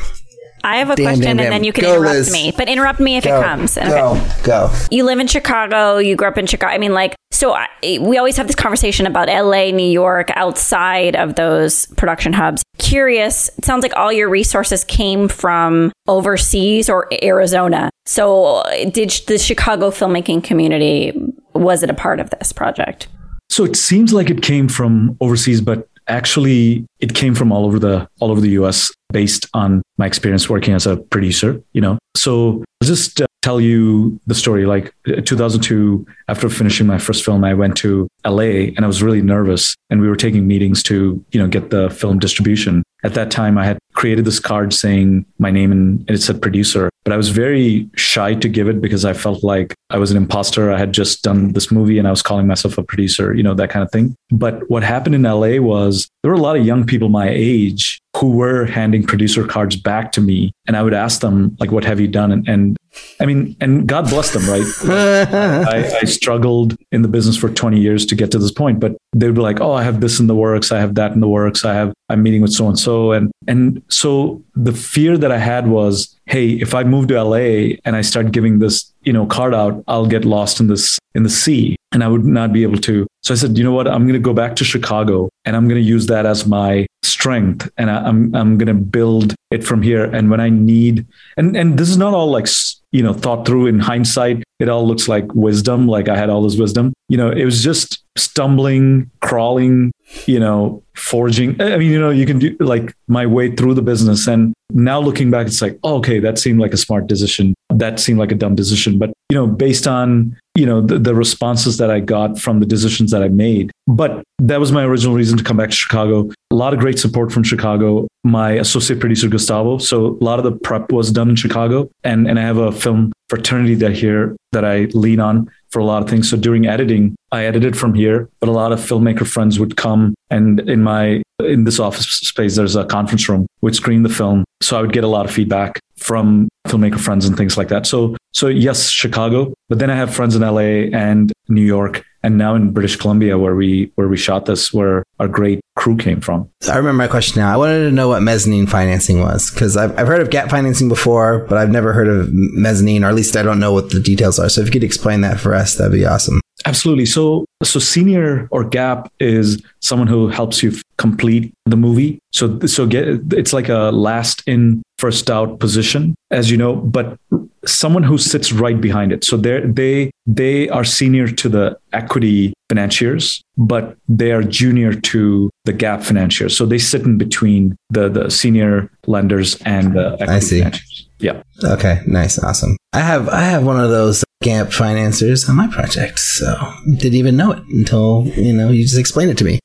I have a damn, question, damn, damn. and then you can go, interrupt Liz. me. But interrupt me if go, it comes. Okay. Go, go. You live in Chicago. You grew up in Chicago. I mean, like, so I, we always have this conversation about LA, New York, outside of those production hubs. Curious. It sounds like all your resources came from overseas or Arizona. So, did the Chicago filmmaking community was it a part of this project? So it seems like it came from overseas, but actually it came from all over the all over the US based on my experience working as a producer, you know. So I'll just uh, tell you the story like uh, 2002 after finishing my first film I went to LA and I was really nervous and we were taking meetings to, you know, get the film distribution. At that time I had created this card saying my name and it said producer but I was very shy to give it because I felt like I was an imposter. I had just done this movie and I was calling myself a producer, you know, that kind of thing. But what happened in LA was there were a lot of young people my age who were handing producer cards back to me. And I would ask them, like, what have you done? And, and I mean, and God bless them, right? <laughs> Like, I, I, struggled in the business for 20 years to get to this point, but they would be like, oh, I have this in the works. I have that in the works. I have, I'm meeting with so and so. And, and so the fear that I had was, hey, if I move to LA and I start giving this, you know, card out, I'll get lost in this, in the sea and I would not be able to. So I said, you know what? I'm going to go back to Chicago and I'm going to use that as my strength and I, I'm, I'm going to build it from here. And when I need, and, and this is not all like, you know, thought through in hindsight. It all looks like wisdom. Like I had all this wisdom, you know, it was just stumbling, crawling, you know, forging. I mean, you know, you can do like my way through the business. And now looking back, it's like, oh, okay, that seemed like a smart decision. That seemed like a dumb decision. But, you know, based on, you know, the, the responses that I got from the decisions that I made. But that was my original reason to come back to Chicago. A lot of great support from Chicago. My associate producer, Gustavo. So a lot of the prep was done in Chicago. And, and I have a film fraternity that here that I lean on for a lot of things. So during editing, I edited from here, but a lot of filmmaker friends would come and in my in this office space there's a conference room would screen the film. So I would get a lot of feedback from filmmaker friends and things like that. So so yes, Chicago, but then I have friends in LA and New York and now in British Columbia where we where we shot this where our great crew came from. I remember my question now. I wanted to know what mezzanine financing was because I've, I've heard of gap financing before, but I've never heard of mezzanine, or at least I don't know what the details are. So if you could explain that for us, that'd be awesome. Absolutely. So, so senior or gap is someone who helps you complete the movie. So, so get it's like a last in, first out position, as you know. But someone who sits right behind it. So they they they are senior to the equity financiers, but they are junior to the gap financiers. So they sit in between the the senior lenders and the equity I see. financiers. Yeah. Okay, nice, awesome. I have I have one of those Gap financiers on my project, so didn't even know it until you know you just explained it to me.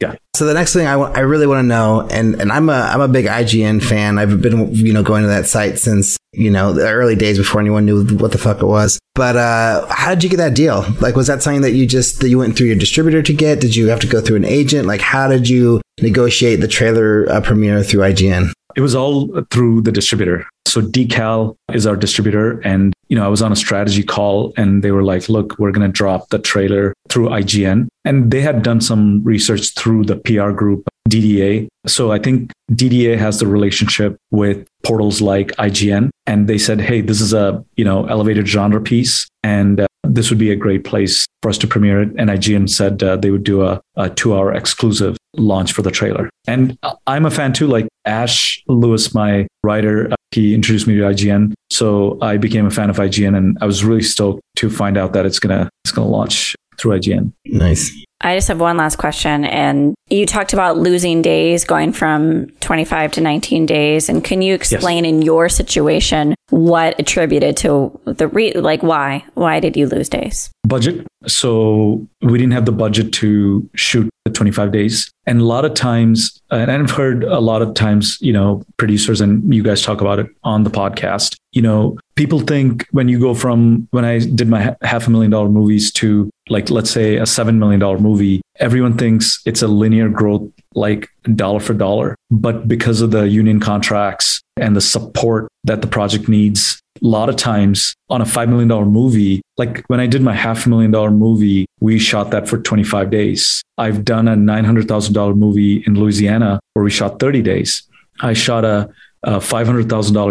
Yeah. So the next thing I I really want to know, and, and I'm a I'm a big IGN fan. I've been you know going to that site since you know the early days before anyone knew what the fuck it was. But uh, how did you get that deal? Like, was that something that you just that you went through your distributor to get? Did you have to go through an agent? Like, how did you negotiate the trailer uh, premiere through IGN? It was all through the distributor. So Decal is our distributor. And, you know, I was on a strategy call and they were like, look, we're going to drop the trailer through IGN. And they had done some research through the PR group, DDA. So I think DDA has the relationship with portals like IGN. And they said, hey, this is a, you know, elevated genre piece. And uh, this would be a great place for us to premiere it. And IGN said uh, they would do a, a two hour exclusive launch for the trailer. And I'm a fan too. Like Ash Lewis, my writer, uh, he introduced me to IGN. So I became a fan of IGN and I was really stoked to find out that it's gonna it's gonna launch through IGN. Nice. I just have one last question. And you talked about losing days going from 25 to 19 days. And can you explain in your situation what attributed to the re, like why? Why did you lose days? Budget. So we didn't have the budget to shoot the 25 days. And a lot of times, and I've heard a lot of times, you know, producers and you guys talk about it on the podcast, you know, people think when you go from when I did my half a million dollar movies to like, let's say a $7 million movie, everyone thinks it's a linear growth, like dollar for dollar. But because of the union contracts and the support that the project needs, a lot of times on a $5 million movie, like when I did my half a million dollar movie, we shot that for 25 days. I've done a $900,000 movie in Louisiana where we shot 30 days. I shot a, a $500,000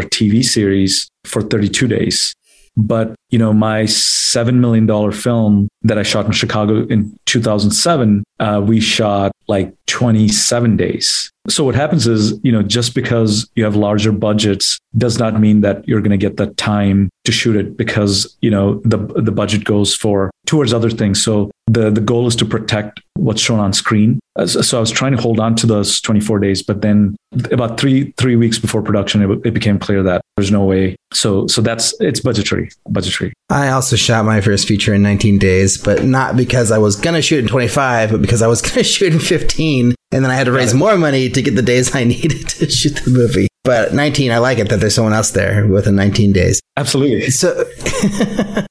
TV series for 32 days. But, you know, my $7 million film that I shot in Chicago in 2007, uh, we shot like 27 days. So what happens is, you know, just because you have larger budgets does not mean that you're going to get the time to shoot it because, you know, the the budget goes for towards other things. So the the goal is to protect what's shown on screen. Uh, So so I was trying to hold on to those 24 days, but then about three three weeks before production, it, it became clear that there's no way. So so that's it's budgetary budgetary. I also shot my first feature in 19 days, but not because I was going to shoot in 25, but because I was <laughs> going to shoot in 15. And then I had to raise more money to get the days <laughs> I needed to shoot the movie. But 19, I like it that there's someone else there within 19 days. Absolutely. So, <laughs>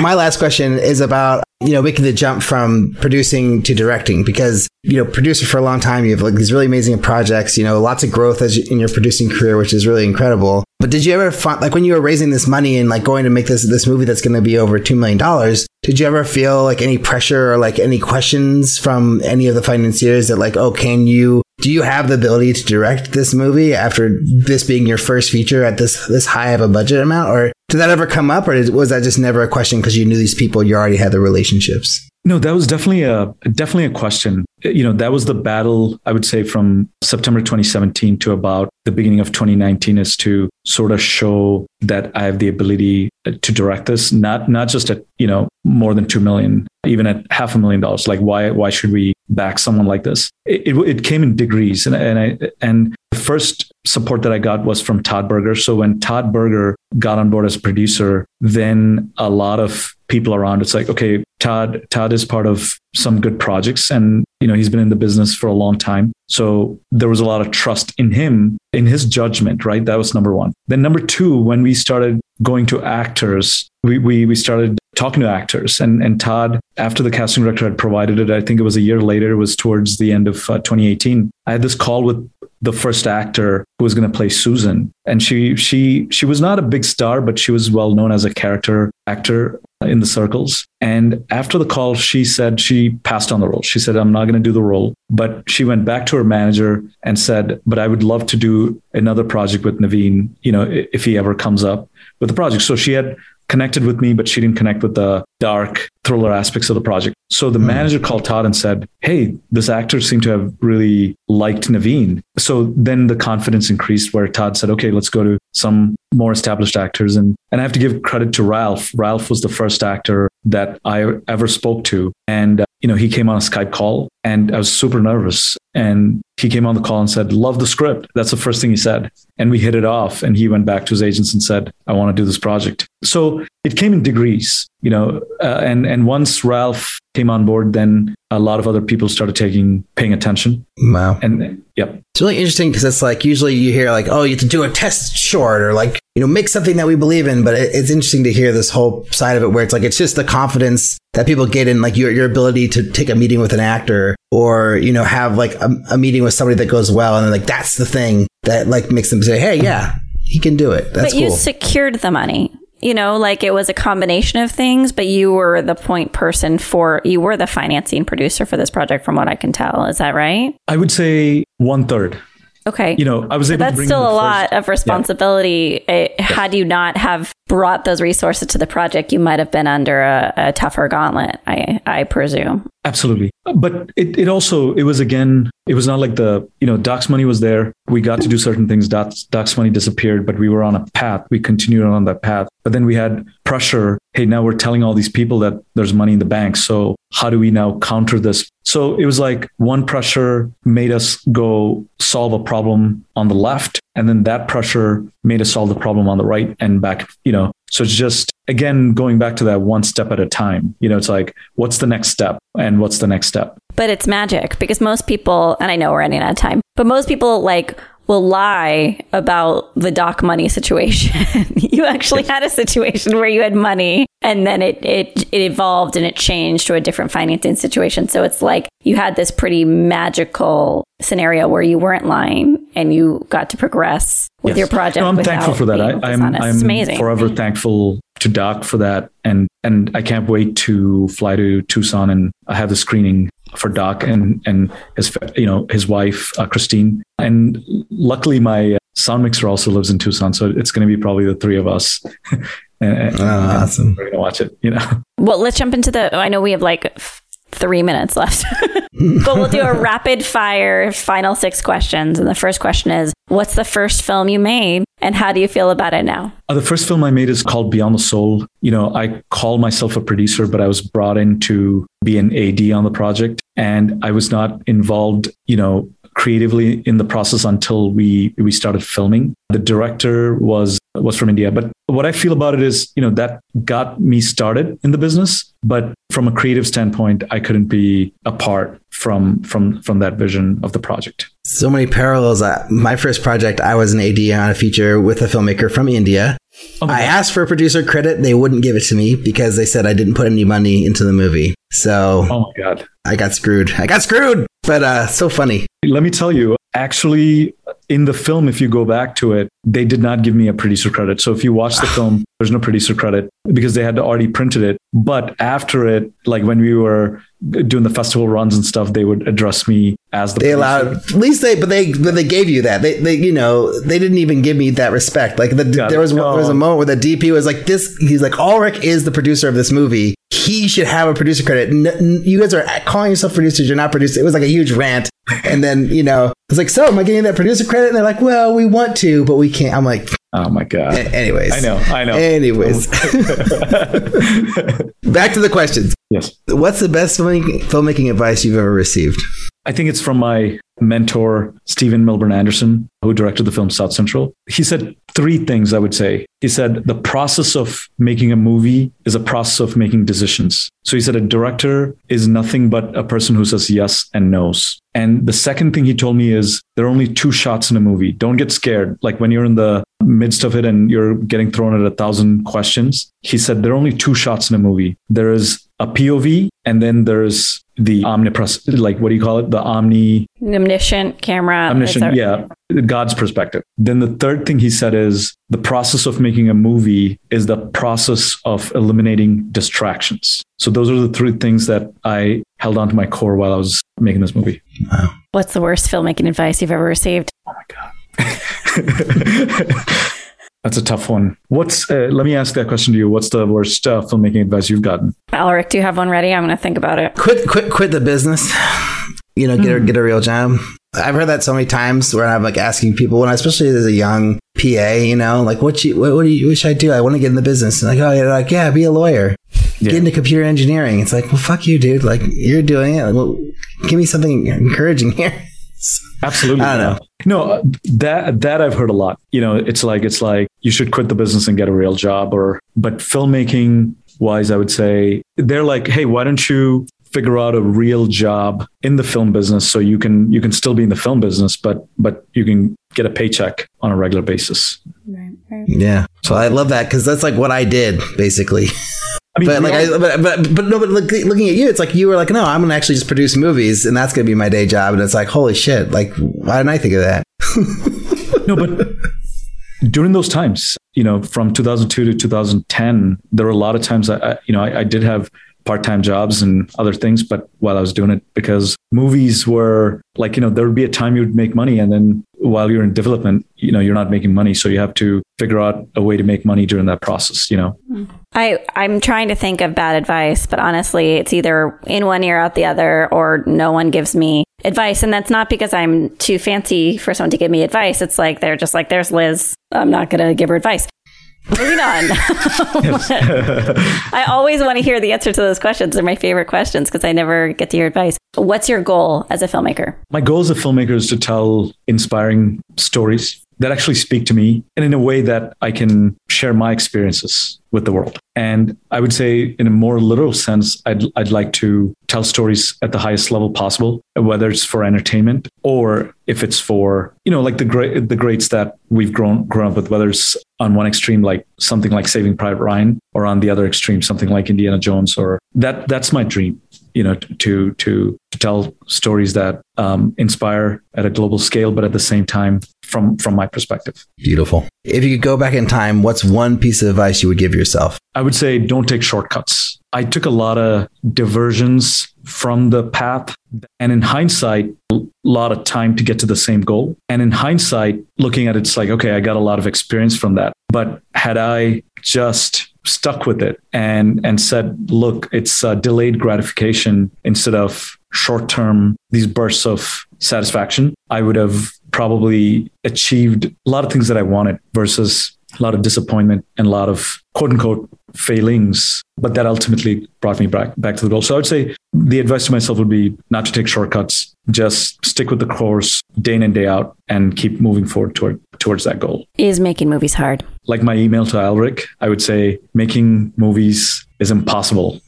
my last question is about you know making the jump from producing to directing because you know producer for a long time you have like these really amazing projects you know lots of growth as you, in your producing career which is really incredible but did you ever find like when you were raising this money and like going to make this this movie that's going to be over two million dollars did you ever feel like any pressure or like any questions from any of the financiers that like oh can you do you have the ability to direct this movie after this being your first feature at this this high of a budget amount or did that ever come up or was that just never a question because you knew these people you already had the relationships No, that was definitely a definitely a question. You know, that was the battle I would say from September 2017 to about the beginning of 2019 is to sort of show that I have the ability uh, to direct this, not not just at, you know, more than 2 million, even at half a million dollars. Like why why should we back someone like this? It, it, it came in degrees and and I and the first support that I got was from Todd Berger. So when Todd Berger got on board as producer, then a lot of people around it's like, okay, Todd Todd is part of some good projects and you know he's been in the business for a long time. So there was a lot of trust in him, in his judgment, right? That was number one. Then number two, when we started going to actors, we we, we started talking to actors and and Todd after the casting director had provided it I think it was a year later it was towards the end of uh, 2018 I had this call with the first actor who was going to play Susan and she she she was not a big star but she was well known as a character actor Uh, in the circles. And after the call she said she passed on the role. She said I'm not going to do the role. But she went back to her manager and said but I would love to do another project with Naveen you know if he ever comes up with the project. So she had connected with me, but she didn't connect with the dark thriller aspects of the project. So the mm. manager called Todd and said, Hey, this actor seemed to have really liked Naveen. So then the confidence increased where Todd said, Okay, let's go to some more established actors. And, and I have to give credit to Ralph. Ralph was the first actor that I ever spoke to. And, uh, you know, he came on a Skype call and I was super nervous. And he came on the call and said, Love the script. That's the first thing he said. And we hit it off. And he went back to his agents and said, I want to do this project. So it came in degrees, you know, uh, and, and once Ralph came on board, then a lot of other people started taking, paying attention. Wow. And yep. It's really interesting because it's like usually you hear like, oh, you have to do a test short or like, you know, make something that we believe in. But it, it's interesting to hear this whole side of it where it's like, it's just the confidence that people get in like your, your ability to take a meeting with an actor or, you know, have like a, a meeting with somebody that goes well. And then like, that's the thing that like makes them say, hey, yeah, he can do it. That's but you cool. secured the money. You know, like it was a combination of things, but you were the point person for, you were the financing producer for this project, from what I can tell. Is that right? I would say one third. Okay. You know, I was able that's still a lot of responsibility. Yeah. It, had you not have brought those resources to the project, you might have been under a, a tougher gauntlet, I, I presume. Absolutely. But it, it also, it was again, it was not like the, you know, Doc's money was there. We got to do certain things. Doc's, Doc's money disappeared, but we were on a path. We continued on that path. But then we had pressure. Hey, now we're telling all these people that there's money in the bank. So how do we now counter this? So it was like one pressure made us go solve a problem on the left. And then that pressure made us solve the problem on the right and back, you know. So it's just, again, going back to that one step at a time. You know, it's like, what's the next step and what's the next step? But it's magic because most people, and I know we're running out of time, but most people like will lie about the doc money situation. <laughs> you actually had a situation where you had money and then it, it it evolved and it changed to a different financing situation. So it's like you had this pretty magical scenario where you weren't lying and you got to progress with yes. your project. No, I'm thankful for that. I, am I'm, I'm amazing. forever mm-hmm. thankful to Doc for that, and and I can't wait to fly to Tucson and have the screening for Doc and and his you know his wife uh, Christine, and luckily my uh, sound mixer also lives in Tucson, so it's going to be probably the three of us. <laughs> and, oh, awesome! We're gonna watch it, you know. Well, let's jump into the. I know we have like three minutes left. <laughs> but we'll do a rapid fire final six questions. And the first question is What's the first film you made and how do you feel about it now? Uh, the first film I made is called Beyond the Soul. You know, I call myself a producer, but I was brought in to be an AD on the project and I was not involved, you know, creatively in the process until we we started filming. The director was was from India, but what I feel about it is, you know, that got me started in the business, but from a creative standpoint, I couldn't be apart from from from that vision of the project. So many parallels. My first project, I was an AD on a feature with a filmmaker from India. Oh I asked for producer credit. They wouldn't give it to me because they said I didn't put any money into the movie. So, oh my god, I got screwed. I got screwed. But uh, so funny. Let me tell you, actually, in the film, if you go back to it, they did not give me a producer credit. So if you watch the film, <sighs> there's no producer credit because they had already printed it. But after it, like when we were doing the festival runs and stuff, they would address me as the. They producer. allowed at least they, but they but they gave you that. They, they you know they didn't even give me that respect. Like the, there was there was a moment where the DP was like this. He's like Alrik is the producer of this movie. He should have a producer credit. you guys are calling yourself producers. You're not producers. It was like a huge rant. And then you know it's like, so am I getting that producer credit? And they're like, well, we want to, but we can't. I'm like, Oh my god. A- anyways, I know, I know. Anyways, <laughs> <laughs> back to the questions. Yes. What's the best filmmaking advice you've ever received? I think it's from my mentor, Stephen Milburn Anderson, who directed the film South Central. He said three things I would say. He said the process of making a movie is a process of making decisions. So he said a director is nothing but a person who says yes and knows. And the second thing he told me is there are only two shots in a movie. Don't get scared. Like when you're in the midst of it and you're getting thrown at a thousand questions, he said there are only two shots in a movie. There is a POV and then there's the omnipresent, like what do you call it? The omni omniscient camera. Omniscient, yeah, God's perspective. Then the third thing he said is the process of making a movie is the process of eliminating distractions. So those are the three things that I held on to my core while I was making this movie. Wow. What's the worst filmmaking advice you've ever received? Oh my god. <laughs> That's a tough one. What's uh, let me ask that question to you. What's the worst uh, filmmaking advice you've gotten? Alrik, do you have one ready? I'm going to think about it. Quit, quit, quit the business. You know, get a, get a real job. I've heard that so many times where I'm like asking people when, I, especially as a young PA, you know, like what you, what, what do you, what should I do? I want to get in the business. And like, oh, you're like, yeah, be a lawyer. Yeah. Get into computer engineering. It's like, well, fuck you, dude. Like you're doing it. Like, well, give me something encouraging <laughs> here. Absolutely. I know. No, uh, that that I've heard a lot. You know, it's like it's like you should quit the business and get a real job or but filmmaking wise I would say they're like, "Hey, why don't you figure out a real job in the film business so you can you can still be in the film business but but you can get a paycheck on a regular basis." Yeah. So I love that because that's like what I did basically. <laughs> I mean, but like, I, but, but but no, but look, looking at you, it's like you were like, no, I'm gonna actually just produce movies, and that's gonna be my day job. And it's like, holy shit! Like, why didn't I think of that? <laughs> no, but during those times, you know, from 2002 to 2010, there were a lot of times I, I you know, I, I did have part-time jobs and other things, but while I was doing it, because movies were like, you know, there would be a time you would make money, and then while you're in development, you know, you're not making money, so you have to figure out a way to make money during that process. You know, mm-hmm. I, I'm trying to think of bad advice, but honestly, it's either in one ear out the other or no one gives me advice. And that's not because I'm too fancy for someone to give me advice. It's like they're just like, there's Liz. I'm not going to give her advice. Moving <laughs> on. I always want to hear the answer to those questions. They're my favorite questions because I never get to hear advice. What's your goal as a filmmaker? my goal as a filmmaker is to tell inspiring stories that actually speak to me and in a way that I can share my experiences with the world. And I would say, in a more literal sense, I'd, I'd like to tell stories at the highest level possible, whether it's for entertainment or if it's for, you know, like the great, the greats that we've grown, grown up with, whether it's on one extreme, like something like Saving Private Ryan, or on the other extreme, something like Indiana Jones, or that, that's my dream you know to to to tell stories that um, inspire at a global scale but at the same time from from my perspective Beautiful. If you could go back in time, what's one piece of advice you would give yourself? i would say don't take shortcuts i took a lot of diversions from the path and in hindsight a lot of time to get to the same goal and in hindsight looking at it, it's like okay i got a lot of experience from that but had i just stuck with it and and said look it's uh, delayed gratification instead of short term these bursts of satisfaction. I would have probably achieved a lot of things that i wanted versus a lot of disappointment and a lot of quote unquote failings. But that ultimately brought me back back to the goal. So i would say the advice to myself would be not to take shortcuts. Just stick with the course day in and day out and keep moving forward toward towards that goal. Is making movies hard? Like my email to Alrik, I would say making movies is impossible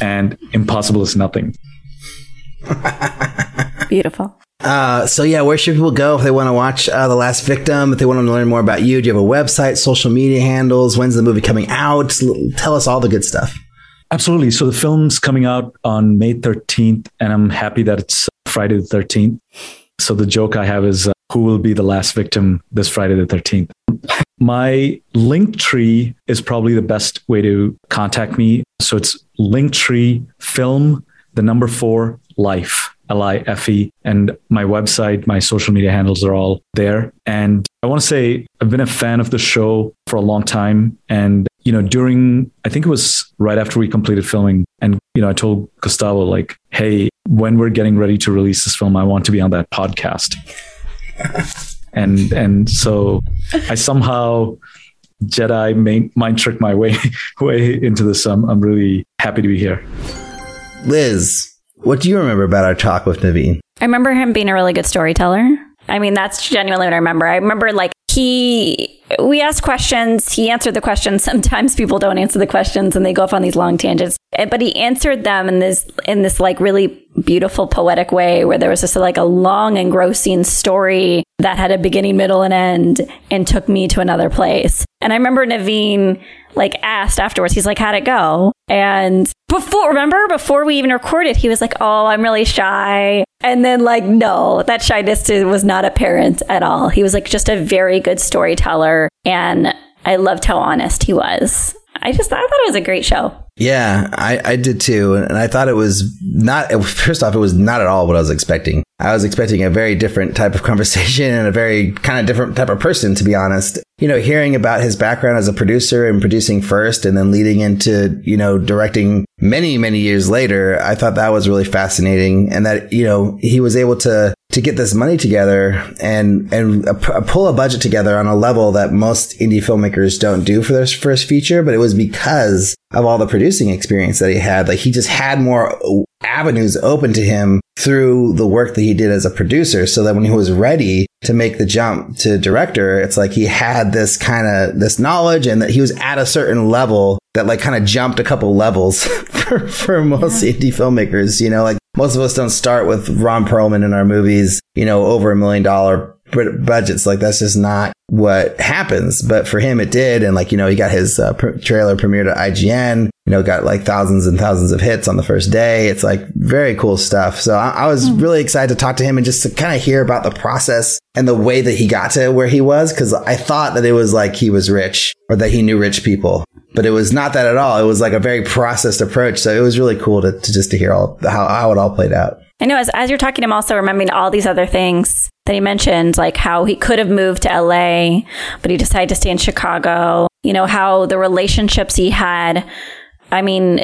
and impossible is nothing. <laughs> Beautiful. Uh, so yeah, where should people go if they want to watch uh, The Last Victim? If they want to learn more about you, do you have a website, social media handles? When's the movie coming out? Tell us all the good stuff. Absolutely. So the film's coming out on May 13th, and I'm happy that it's Friday the 13th. So the joke I have is uh, who will be the last victim this Friday the 13th? <laughs> My link tree is probably the best way to contact me. So it's Linktree Film, the number four life. L I F E. And my website, my social media handles are all there. And I want to say I've been a fan of the show for a long time. And, you know, during, I think it was right after we completed filming. And, you know, I told Gustavo, like, hey, when we're getting ready to release this film, I want to be on that podcast. <laughs> and, and so I somehow Jedi main, mind trick my way, <laughs> way into this. I'm, I'm really happy to be here. Liz, what do you remember about our talk with Naveen? I remember him being a really good storyteller. I mean, that's genuinely what I remember. I remember like he, we asked questions, he answered the questions. <laughs> Sometimes people don't answer the questions and they go off on these long tangents, Eh, but he answered them in this, in this like really beautiful poetic way where there was just like a long engrossing story that had a beginning, middle, and end and took me to another place. And I remember Naveen like asked afterwards, he's like, how'd it go? And before, remember, before we even recorded, he was like, oh, I'm really shy. And then like, no, that shyness was not apparent at all. He was like just a very good storyteller. And I loved how honest he was. I just I thought it was a great show. Yeah, I, I did too. And I thought it was not, first off, it was not at all what I was expecting. I was expecting a very different type of <laughs> conversation and a very kind of different type of person, to be honest. you know, hearing about his background as a producer and producing first and then leading into, you know, directing many, many years later, I thought that was really fascinating. And that, you know, he was able to, to get this money together and, and uh, pull a budget together on a level that most indie filmmakers don't do for their first feature. But it was because of all the producing experience that he had. Like he just had more avenues open to him through the work that he did as a producer so that when he was ready to make the jump to director it's like he had this kind of this knowledge and that he was at a certain level that like kind of jumped a couple levels <laughs> for, for most yeah. indie filmmakers you know like most of us don't start with ron perlman in our movies you know over a million dollar budgets. Like that's just not what happens. But for him, it did. And like, you know, he got his uh, pr- trailer premiered at IGN, you know, got like thousands and thousands of hits on the first day. It's like very cool stuff. So I, I was mm. really excited to talk to him and just to kind of hear about the process and the way that he got to where he was. Cause I thought that it was like he was rich or that he knew rich people, but it was not that at all. It was like a very processed approach. So it was really cool to, to just to hear all how, how it all played out. I know as, as you're talking, I'm also remembering all these other things that he mentioned, like how he could have moved to LA, but he decided to stay in Chicago. You know, how the relationships he had. I mean,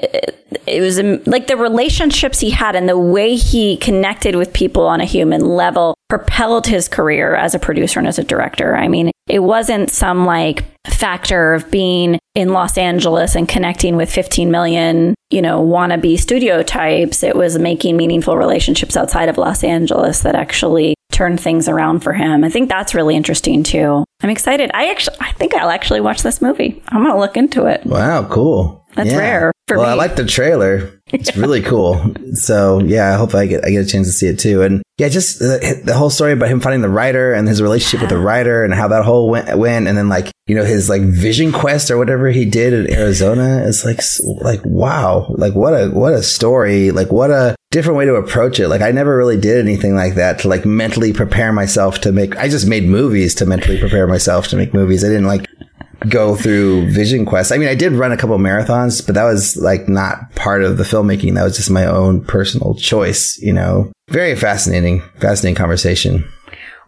it was um, like the relationships he had and the way he connected with people on a human level propelled his career as a producer and as a director. I mean, it wasn't some like factor of being in Los Angeles and connecting with 15 million, you know, wannabe studio types. It was making meaningful relationships outside of Los Angeles that actually turned things around for him. I think that's really interesting too. I'm excited. I actually, I think I'll actually watch this movie. I'm to look into it. Wow, cool. That's yeah. rare for well, me. I like the trailer. It's really cool. <laughs> So yeah, I hope I get I get a chance to see it too. And yeah, just the, the whole story about him finding the writer and his relationship with the writer and how that whole went, went, and then like you know his like vision quest or whatever he did in Arizona. It's like like wow, like what a what a story. Like what a different way to approach it. Like I never really did anything like that to like mentally prepare myself to make. I just made movies to mentally prepare myself to make movies. I didn't like go through Vision quests. I mean, I did run a couple marathons, but that was like not part of the filmmaking. That was just my own personal choice, you know. Very fascinating, fascinating conversation.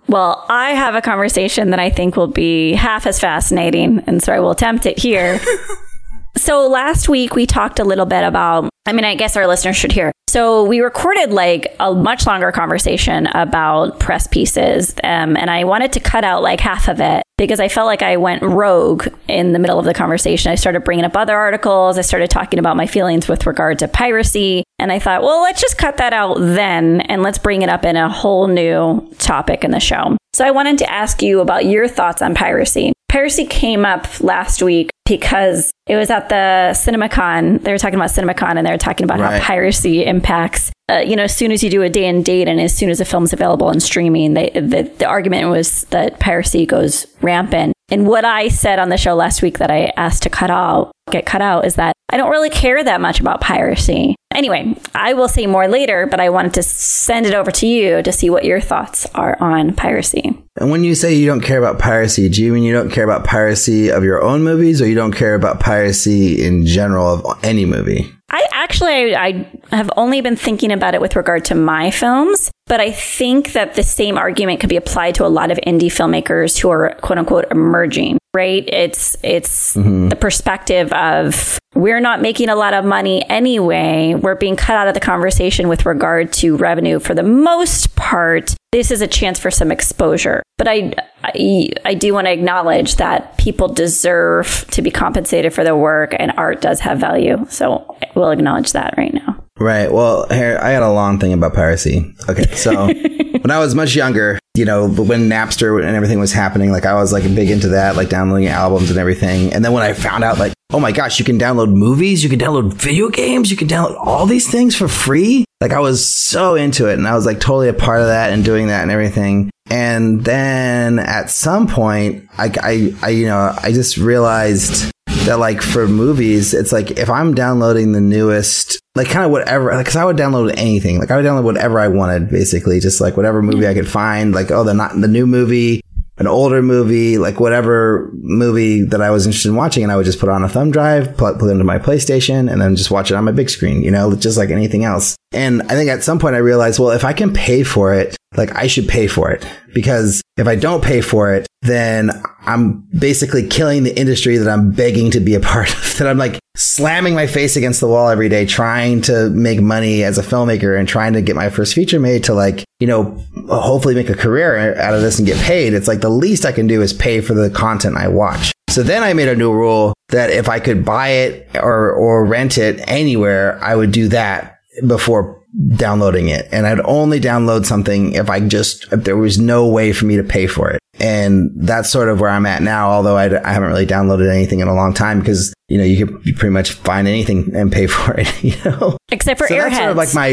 Well, I have a conversation that I think will be half as fascinating, and so I will attempt it here. <laughs> so last week we talked a little bit about I mean, I guess our listeners should hear. So we recorded like a much longer conversation about press pieces, um, and I wanted to cut out like half of it because I felt like I went rogue in the middle of the conversation. I started bringing up other articles. I started talking about my feelings with regard to piracy, and I thought, well, let's just cut that out then, and let's bring it up in a whole new topic in the show. So I wanted to ask you about your thoughts on piracy. Piracy came up last week because it was at the CinemaCon. They were talking about CinemaCon and they were talking about right. how piracy impacts. Uh, you know, as soon as you do a day and date, and as soon as a film's available on streaming, they, the the argument was that piracy goes rampant. And what I said on the show last week that I asked to cut out, get cut out, is that I don't really care that much about piracy. Anyway, I will say more later, but I wanted to send it over to you to see what your thoughts are on piracy. And when you say you don't care about piracy, do you mean you don't care about piracy of your own movies or you don't care about piracy in general of any movie? I actually I, have only been thinking about it with regard to my films, but I think that the same argument could be applied to a lot of indie filmmakers who are quote unquote emerging, right? It's it's mm-hmm. the perspective of we're not making a lot of money anyway. We're being cut out of the conversation with regard to revenue for the most part. This is a chance for some exposure. But I, I, I do want to acknowledge that people deserve to be compensated for their work and art does have value. So we'll acknowledge that right now. Right. Well, here, I had a long thing about piracy. Okay. So <laughs> when I was much younger, you know, when Napster and everything was happening, like I was like big into that, like downloading albums and everything. And then when I found out, like, oh my gosh, you can download movies, you can download video games, you can download all these things for free. Like I was so into it and I was like totally a part of that and doing that and everything. And then at some point, I, I, I you know, I just realized that like for movies, it's like if I'm downloading the newest, like kind of whatever, like, cause I would download anything. Like I would download whatever I wanted, basically, just like whatever movie I could find. Like, oh, the not the new movie, an older movie, like whatever movie that I was interested in watching, and I would just put it on a thumb drive, put, put it into my PlayStation, and then just watch it on my big screen, you know, just like anything else. And I think at some point I realized, well, if I can pay for it, like I should pay for it because if I don't pay for it, then I'm basically killing the industry that I'm begging to be a <laughs> part of, that I'm like slamming my face against the wall every day, trying to make money as a filmmaker and trying to get my first feature made to like, you know, hopefully make a career out of this and get paid. It's like the least I can do is pay for the content I watch. So then I made a new rule that if I could buy it or, or rent it anywhere, I would do that before downloading it. And I'd only download something if I just, if there was no way for me to pay for it. And that's sort of where I'm at now, although I, I haven't really downloaded anything in a long time because, you know, you could pretty much find anything and pay <laughs> for it, you know? Except for So Airheads. that's sort of like my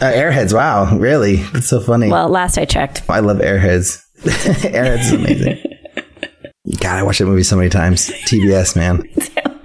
uh, Airheads. Wow. Really? That's so funny. Well, last I checked. I love Airheads. <laughs> Airheads is amazing. God, I watched that movie so many times. TBS, man. <laughs>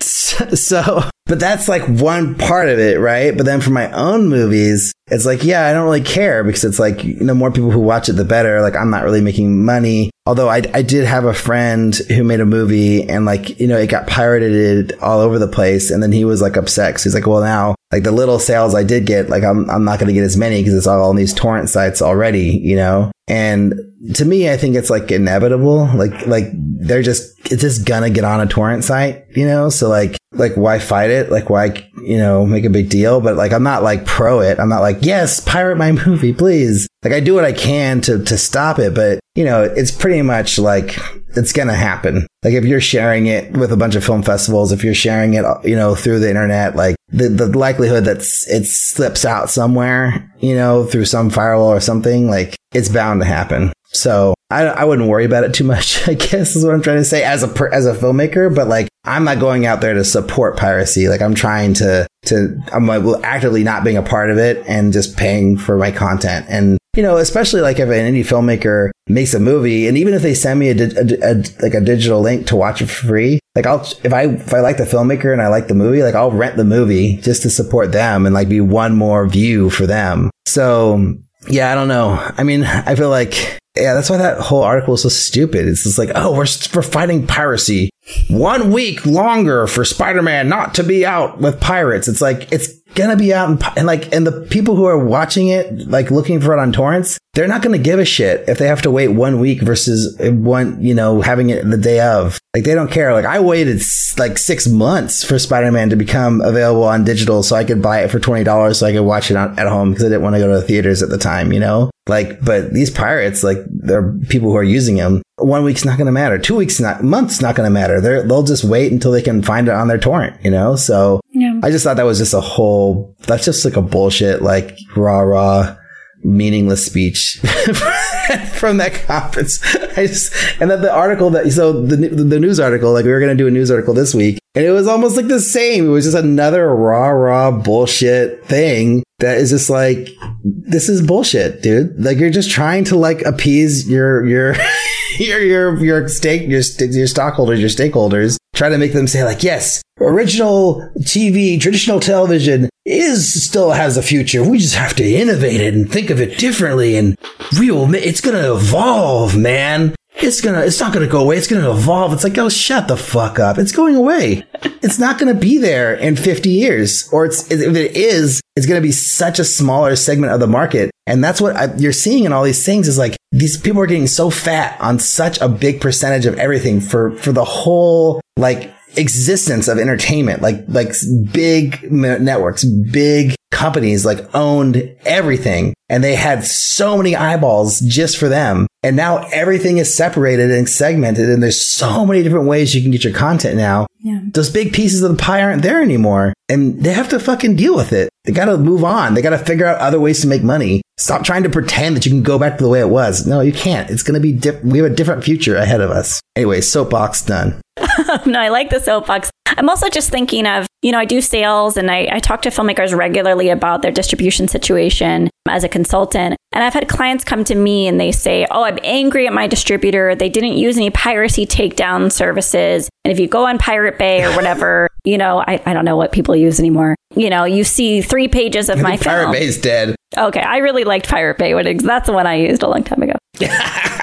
So, but that's like one part of it, right? But then for my own movies, it's like, yeah, I don't really care because it's like, you know, more people who watch it, the better. Like, I'm not really making money. Although I, I did have a friend who made a movie and like, you know, it got pirated all over the place. And then he was like upset. he's like, well, now like the little sales I did get, like I'm, I'm not going to get as many because it's all on these torrent sites already, you know? And to me, I think it's like inevitable. Like, like they're just, it's just gonna get on a torrent site, you know? So like, like why fight it? Like why, you know, make a big deal? But like, I'm not like pro it. I'm not like, yes, pirate my movie, please. Like I do what I can to, to stop it. But you know, it's pretty much like, it's gonna happen. Like if you're sharing it with a bunch of film festivals, if you're sharing it, you know, through the internet, like the, the likelihood that it slips out somewhere, you know, through some firewall or something, like it's bound to happen. So I, I wouldn't worry about it too much, <laughs> I guess is what I'm trying to say as a, as a filmmaker, but like I'm not going out there to support piracy. Like I'm trying to, to, I'm like actively not being a part of it and just paying for my content. And, you know, especially like if an indie filmmaker makes a movie and even if they send me a, a, a, like a digital link to watch it for free, like I'll, if I, if I like the filmmaker and I like the movie, like I'll rent the movie just to support them and like be one more view for them. So yeah, I don't know. I mean, I feel like, yeah, that's why that whole article is so stupid. It's just like, oh, we're, we're fighting piracy. One week longer for Spider-Man not to be out with pirates. It's like, it's gonna be out and, and like, and the people who are watching it, like looking for it on torrents, they're not gonna give a shit if they have to wait one week versus one, you know, having it the day of. Like they don't care. Like I waited like six months for Spider-Man to become available on digital so I could buy it for $20 so I could watch it at home because I didn't want to go to the theaters at the time, you know? Like, but these pirates, like, they're people who are using them. One week's not going to matter. Two weeks, not months, not going to matter. They're, they'll just wait until they can find it on their torrent, you know? So Yeah. I just thought that was just a whole, that's just like a bullshit, like rah rah, meaningless speech <laughs> from that conference. I just, and then the article that, so the, the news article, like we were to do a news article this week and it was almost like the same. It was just another raw raw bullshit thing that is just like, this is bullshit, dude. Like you're just trying to like appease your, your, <laughs> your, your, your stake, your, your stockholders, your stakeholders, try to make them say like, yes, original TV, traditional television is still has a future. We just have to innovate it and think of it differently and we will, it's going to evolve, man. It's gonna, it's not gonna go away. It's gonna evolve. It's like, oh, shut the fuck up. It's going away. <laughs> It's not gonna be there in 50 years. Or it's, if it is, it's gonna be such a smaller segment of the market. And that's what I, you're seeing in all these things is like, these people are getting so fat on such a big percentage of everything for, for the whole, like, existence of entertainment, like, like big networks, big companies like owned everything and they had so many eyeballs just for them. And now everything is separated and segmented and there's so many different ways you can get your content now. Yeah. Those big pieces of the pie aren't there anymore and they have to fucking deal with it. They got to move on. They got to figure out other ways to make money. Stop trying to pretend that you can go back to the way it was. No, you can't. It's going to be, dip- we have a different future ahead of us. Anyway, soapbox done. <laughs> no, I like the soapbox. I'm also just thinking of, you know, I do sales and I, I talk to filmmakers regularly about their distribution situation as a consultant. And I've had clients come to me and they say, Oh, I'm angry at my distributor. They didn't use any piracy takedown services. And if you go on Pirate Bay or whatever, <laughs> you know, I, I don't know what people use anymore. You know, you see three pages of my Pirate film. Bay's dead. Okay, I really liked Pirate Bay. That's the one I used a long time ago. <laughs>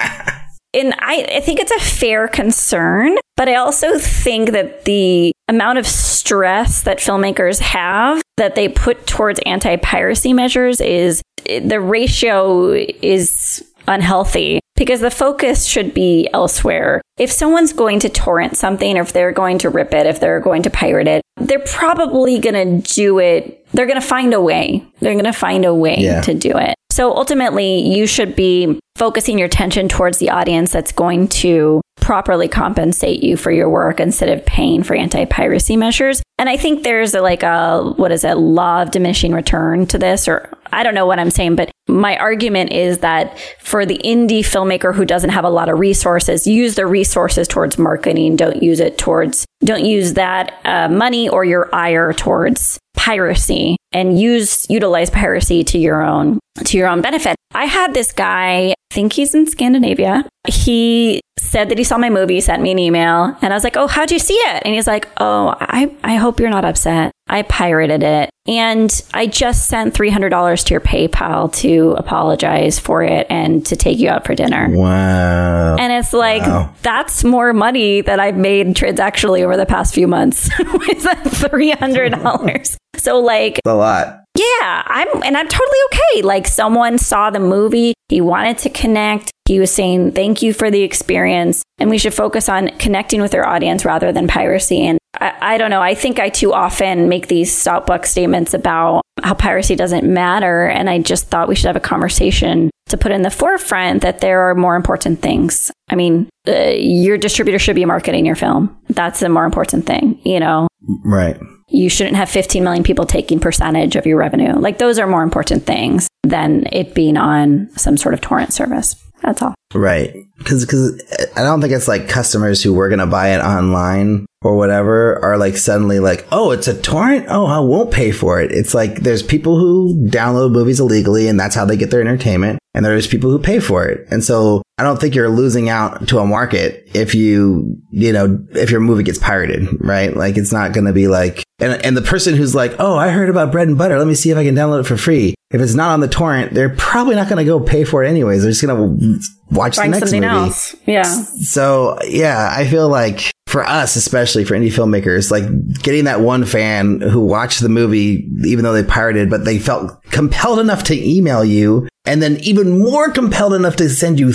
and I, I think it's a fair concern, but I also think that the amount of stress that filmmakers have that they put towards anti piracy measures is the ratio is unhealthy because the focus should be elsewhere. If someone's going to torrent something, or if they're going to rip it, if they're going to pirate it, they're probably going to do it. They're going to find a way. They're going to find a way Yeah. to do it. So ultimately, you should be focusing your attention towards the audience that's going to properly compensate you for your work instead of paying for anti-piracy measures. And I think there's a, like a what is it, law of diminishing return to this or I don't know what I'm saying, but my argument is that for the indie filmmaker who doesn't have a lot of resources, use the resources towards marketing. Don't use it towards, don't use that uh, money or your ire towards piracy and use, utilize piracy to your own, to your own benefit. I had this guy, I think he's in Scandinavia. He said that he saw my movie, sent me an email, and I was like, Oh, how'd you see it? And he's like, Oh, I, I hope you're not upset. I pirated it. And I just sent $300 to your PayPal to apologize for it and to take you out for dinner. Wow. And it's like, Wow. that's more money that I've made transactionally over the past few months. <laughs> Is that $300? So, like, a lot. yeah, I'm, and I'm totally okay. Like, someone saw the movie, he wanted to connect. He was saying, thank you for the experience. And we should focus on connecting with our audience rather than piracy. And I, I don't know. I think I too often make these stopbook statements about how piracy doesn't matter. And I just thought we should have a conversation to put in the forefront that there are more important things. I mean, uh, your distributor should be marketing your film. That's the more important thing, you know? Right. You shouldn't have 15 million people taking percentage of your revenue. Like those are more important things than it being on some sort of torrent service. That's all. Right. Because cause I don't think it's like customers who were going to buy it online or whatever are like suddenly like, oh, it's a torrent? Oh, I won't pay for it. It's like there's people who download movies illegally and that's how they get their entertainment. And there's people who pay for it. And so I don't think you're losing out to a market if you, you know, if your movie gets pirated, right? Like it's not going to be like, and, and the person who's like, oh, I heard about bread and butter. Let me see if I can download it for free. If it's not on the torrent, they're probably not going to go pay for it anyways. They're just going to watch Find the next something movie. else. Yeah. So yeah, I feel like for us, especially for indie filmmakers, like getting that one fan who watched the movie, even though they pirated, but they felt compelled enough to email you and then even more compelled enough to send you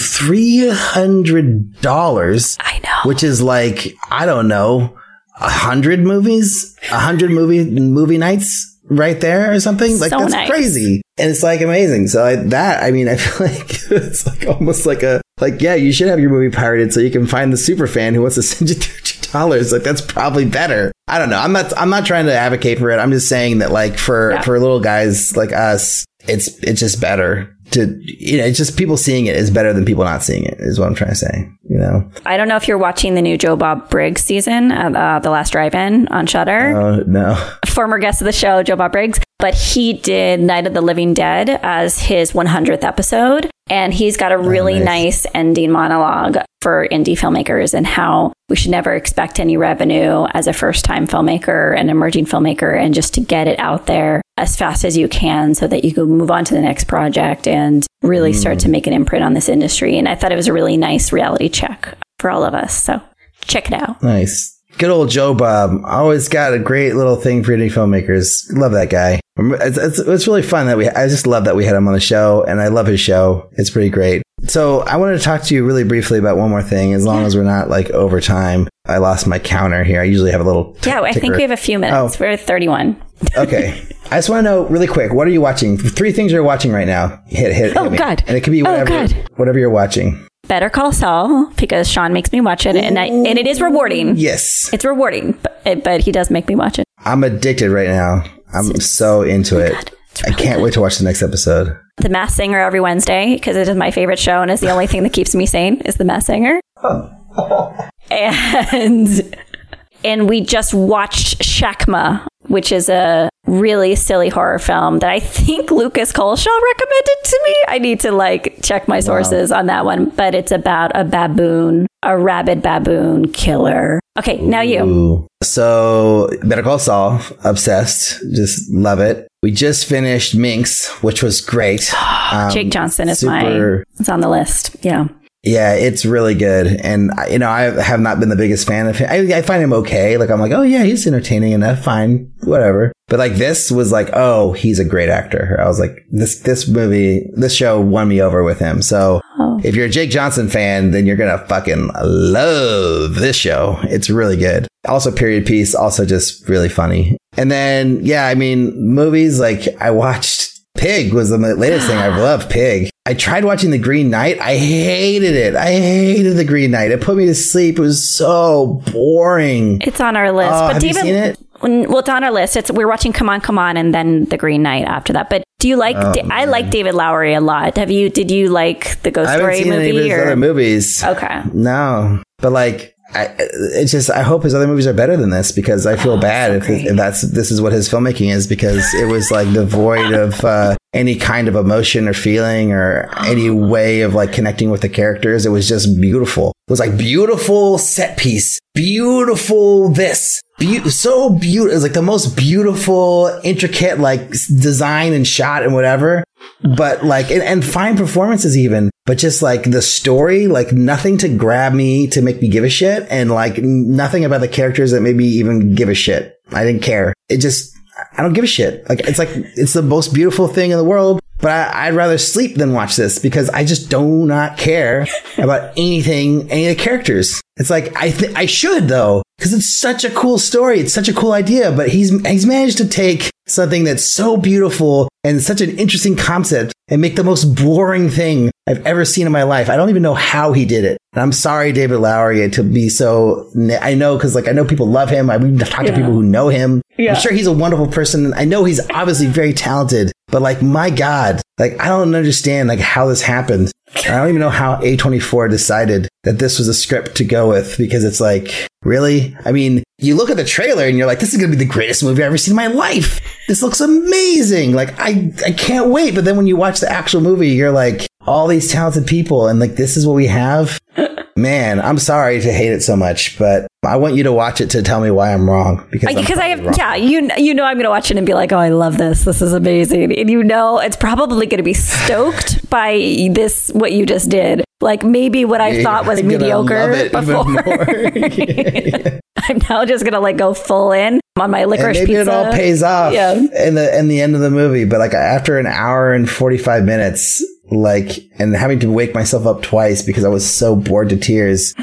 $300, I know. which is like, I don't know, a hundred movies, a hundred movie, movie nights right there or something. Like So that's nice. crazy. And it's like amazing. So I, that, I mean, <laughs> I feel like it's like almost like a, like, yeah, you should have your movie pirated so you can find the super fan who wants to send you $30. Like that's probably better. I don't know. I'm not, I'm not trying to advocate for it. I'm just saying that like for, Yeah. for little guys like us, it's, it's just better to, you know, it's just people seeing it is better than people not seeing it is what I'm trying to say, you know? I don't know if you're watching the new Joe Bob Briggs season, uh, uh, The Last Drive-In on Shudder. Oh, no. Former guest of the show, Joe Bob Briggs, but he did Night of the Living Dead as his 100th episode. And he's got a really nice. nice ending monologue for indie filmmakers and how we should never expect any revenue as a first time filmmaker and emerging filmmaker and just to get it out there as fast as you can so that you can move on to the next project and really mm. start to make an imprint on this industry. And I thought it was a really nice reality check for all of us. So check it out. Nice. Good old Joe Bob. Always got a great little thing for indie filmmakers. Love that guy. It's, it's, it's really fun that we, I just love that we had him on the show and I love his show. It's pretty great. So I wanted to talk to you really briefly about one more thing, as long as we're not like over time. I lost my counter here. I usually have a little. t- Yeah, I think we have a few minutes. Oh. We're at 31. Okay. <laughs> I just want to know really quick. What are you watching? Three things you're watching right now. Hit, hit, hit Oh. God. And it could be Oh, whatever, God. whatever you're watching. Better Call Saul because Sean makes me watch it, and I, and it is rewarding. Yes. It's rewarding, but, but he does make me watch it. I'm addicted right now. I'm so into it. good. It's I can't good. wait to watch the next episode. The Masked Singer every Wednesday because it is my favorite show and is the only thing that keeps me sane is The Masked Singer. Oh. <laughs> and and we just watched Shakma, which is a really silly horror film that I think Lucas Colshaw recommended to me. I need to like check my sources on that one, but it's about a baboon, a rabid baboon killer. Okay, now you. Ooh. So Better Call Saul, obsessed, just love it. We just finished Minx, which was great. <gasps> Um, Jake Johnson is super- my it's on the list. Yeah. Yeah, it's really good. And, you know, I have not been the biggest fan of him. I, I find him okay. Like, I'm like, oh, yeah, he's entertaining enough. Fine. Whatever. But like this was like, oh, he's a great actor. I was like, this, this movie, this show won me over with him. So Oh. if you're a Jake Johnson fan, then you're going to fucking love this show. It's really good. Also period piece, also just really funny. And then, yeah, I mean, movies like I watched Pig was the latest thing. I've loved. Pig. I tried watching The Green Knight. I hated it. I hated The Green Knight. It put me to sleep. It was so boring. It's on our list. Oh, but have you David, seen it? well, it's on our list. It's we're watching Come On, Come On, and then The Green Knight after that. But do you like? Oh, Da- I like David Lowery a lot. Have you? Did you like the Ghost I Story seen any of movie? other movies. Okay. No, but like, I, it's just I hope his other movies are better than this because I feel Oh, bad if, if that's this is what his filmmaking is because it was like devoid of uh, any kind of emotion or feeling or any way of like connecting with the characters. It was just beautiful. It was like beautiful set piece, beautiful this, Be- so beautiful. It was like the most beautiful, intricate like design and shot and whatever. But like, and, and fine performances even, but just like the story, like nothing to grab me to make me give a shit and like nothing about the characters that made me even give a shit. I didn't care. It just, I don't give a shit. Like, it's like, it's the most beautiful thing in the world, but I, I'd rather sleep than watch this because I just do not care <laughs> about anything, any of the characters. It's like, I th- I should though, because it's such a cool story. It's such a cool idea, but he's, he's managed to take something that's so beautiful and such an interesting concept and make the most boring thing I've ever seen in my life. I don't even know how he did it. And I'm sorry, David Lowery, to be so. I know because like I know people love him. I we've talked to people who know him. Yeah. I'm sure he's a wonderful person. I know he's obviously very talented. But like my God, like I don't understand like how this happened. I don't even know how A24 decided that this was a script to go with because it's like, really? I mean, you look at the trailer and you're like, this is going to be the greatest movie I've ever seen in my life. This looks amazing. Like, I, I can't wait. But then when you watch the actual movie, you're like, all these talented people and like, this is what we have. Man, I'm sorry to hate it so much, but I want you to watch it to tell me why I'm wrong because I have, wrong. yeah, you you know, I'm going to watch it and be like, oh, I love this. This is amazing. And you know, it's probably going to be stoked <laughs> by this what you just did. Like maybe what I Yeah, thought was mediocre love it even before. <laughs> <laughs> I'm now just going to like go full in on my and licorice maybe pizza. it all pays off Yeah. in the in the end of the movie. But like after an hour and forty five minutes, like and having to wake myself up twice because I was so bored to tears,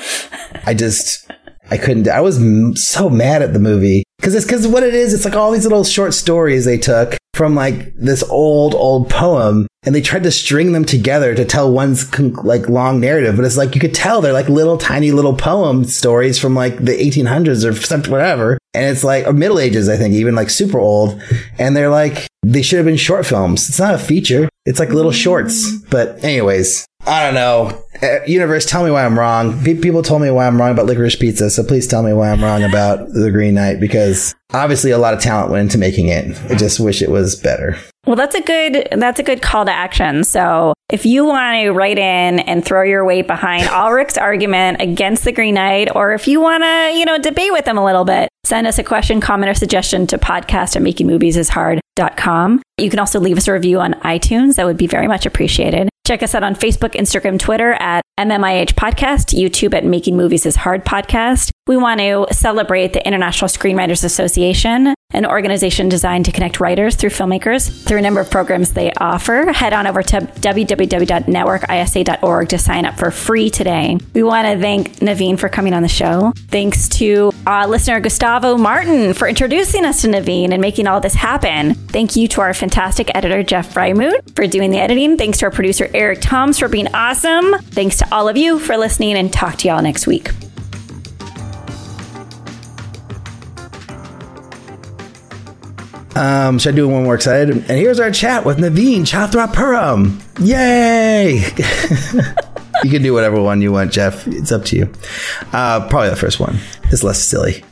I just I couldn't. I was m- so mad at the movie because it's because what it is. It's like all these little short stories they took from like this old old poem and they tried to string them together to tell one's con- like long narrative but it's like you could tell they're like little tiny little poem stories from like the 1800s or something whatever and it's like or middle ages i think even like super old and they're like they should have been short films. It's not a feature. It's like little shorts. But anyways i don't know Uh, universe tell me why i'm wrong people told me why i'm wrong about licorice pizza so please tell me why i'm wrong about the green knight because obviously a lot of talent went into making it i just wish it was better Well, that's a good that's a good call to action. So if you want to write in and throw your weight behind <laughs> Alrik's argument against the Green Knight, or if you want to, you know, debate with him a little bit, send us a question, comment, or suggestion to podcast at makingmoviesishard.com. You can also leave us a review on iTunes. That would be very much appreciated. Check us out on Facebook, Instagram, Twitter at MMIH Podcast, YouTube at Making Movies is Hard Podcast. We want to celebrate the International Screenwriters Association, an organization designed to connect writers through filmmakers through a number of programs they offer. Head on over to www.networkisa.org to sign up for free today. We want to thank Naveen for coming on the show. Thanks to uh, listener Gustavo Martin for introducing us to Naveen and making all this happen. Thank you to our fantastic editor, Jeff Freimuth, for doing the editing. Thanks to our producer, Eric Toms, for being awesome. Thanks to all of you for listening and talk to y'all next week. Um, should I do one more excited? And here's our chat with Naveen Chathapuram. Yay! <laughs> you can do whatever one you want, Jeff. It's up to you. Uh, probably the first one. It's less silly.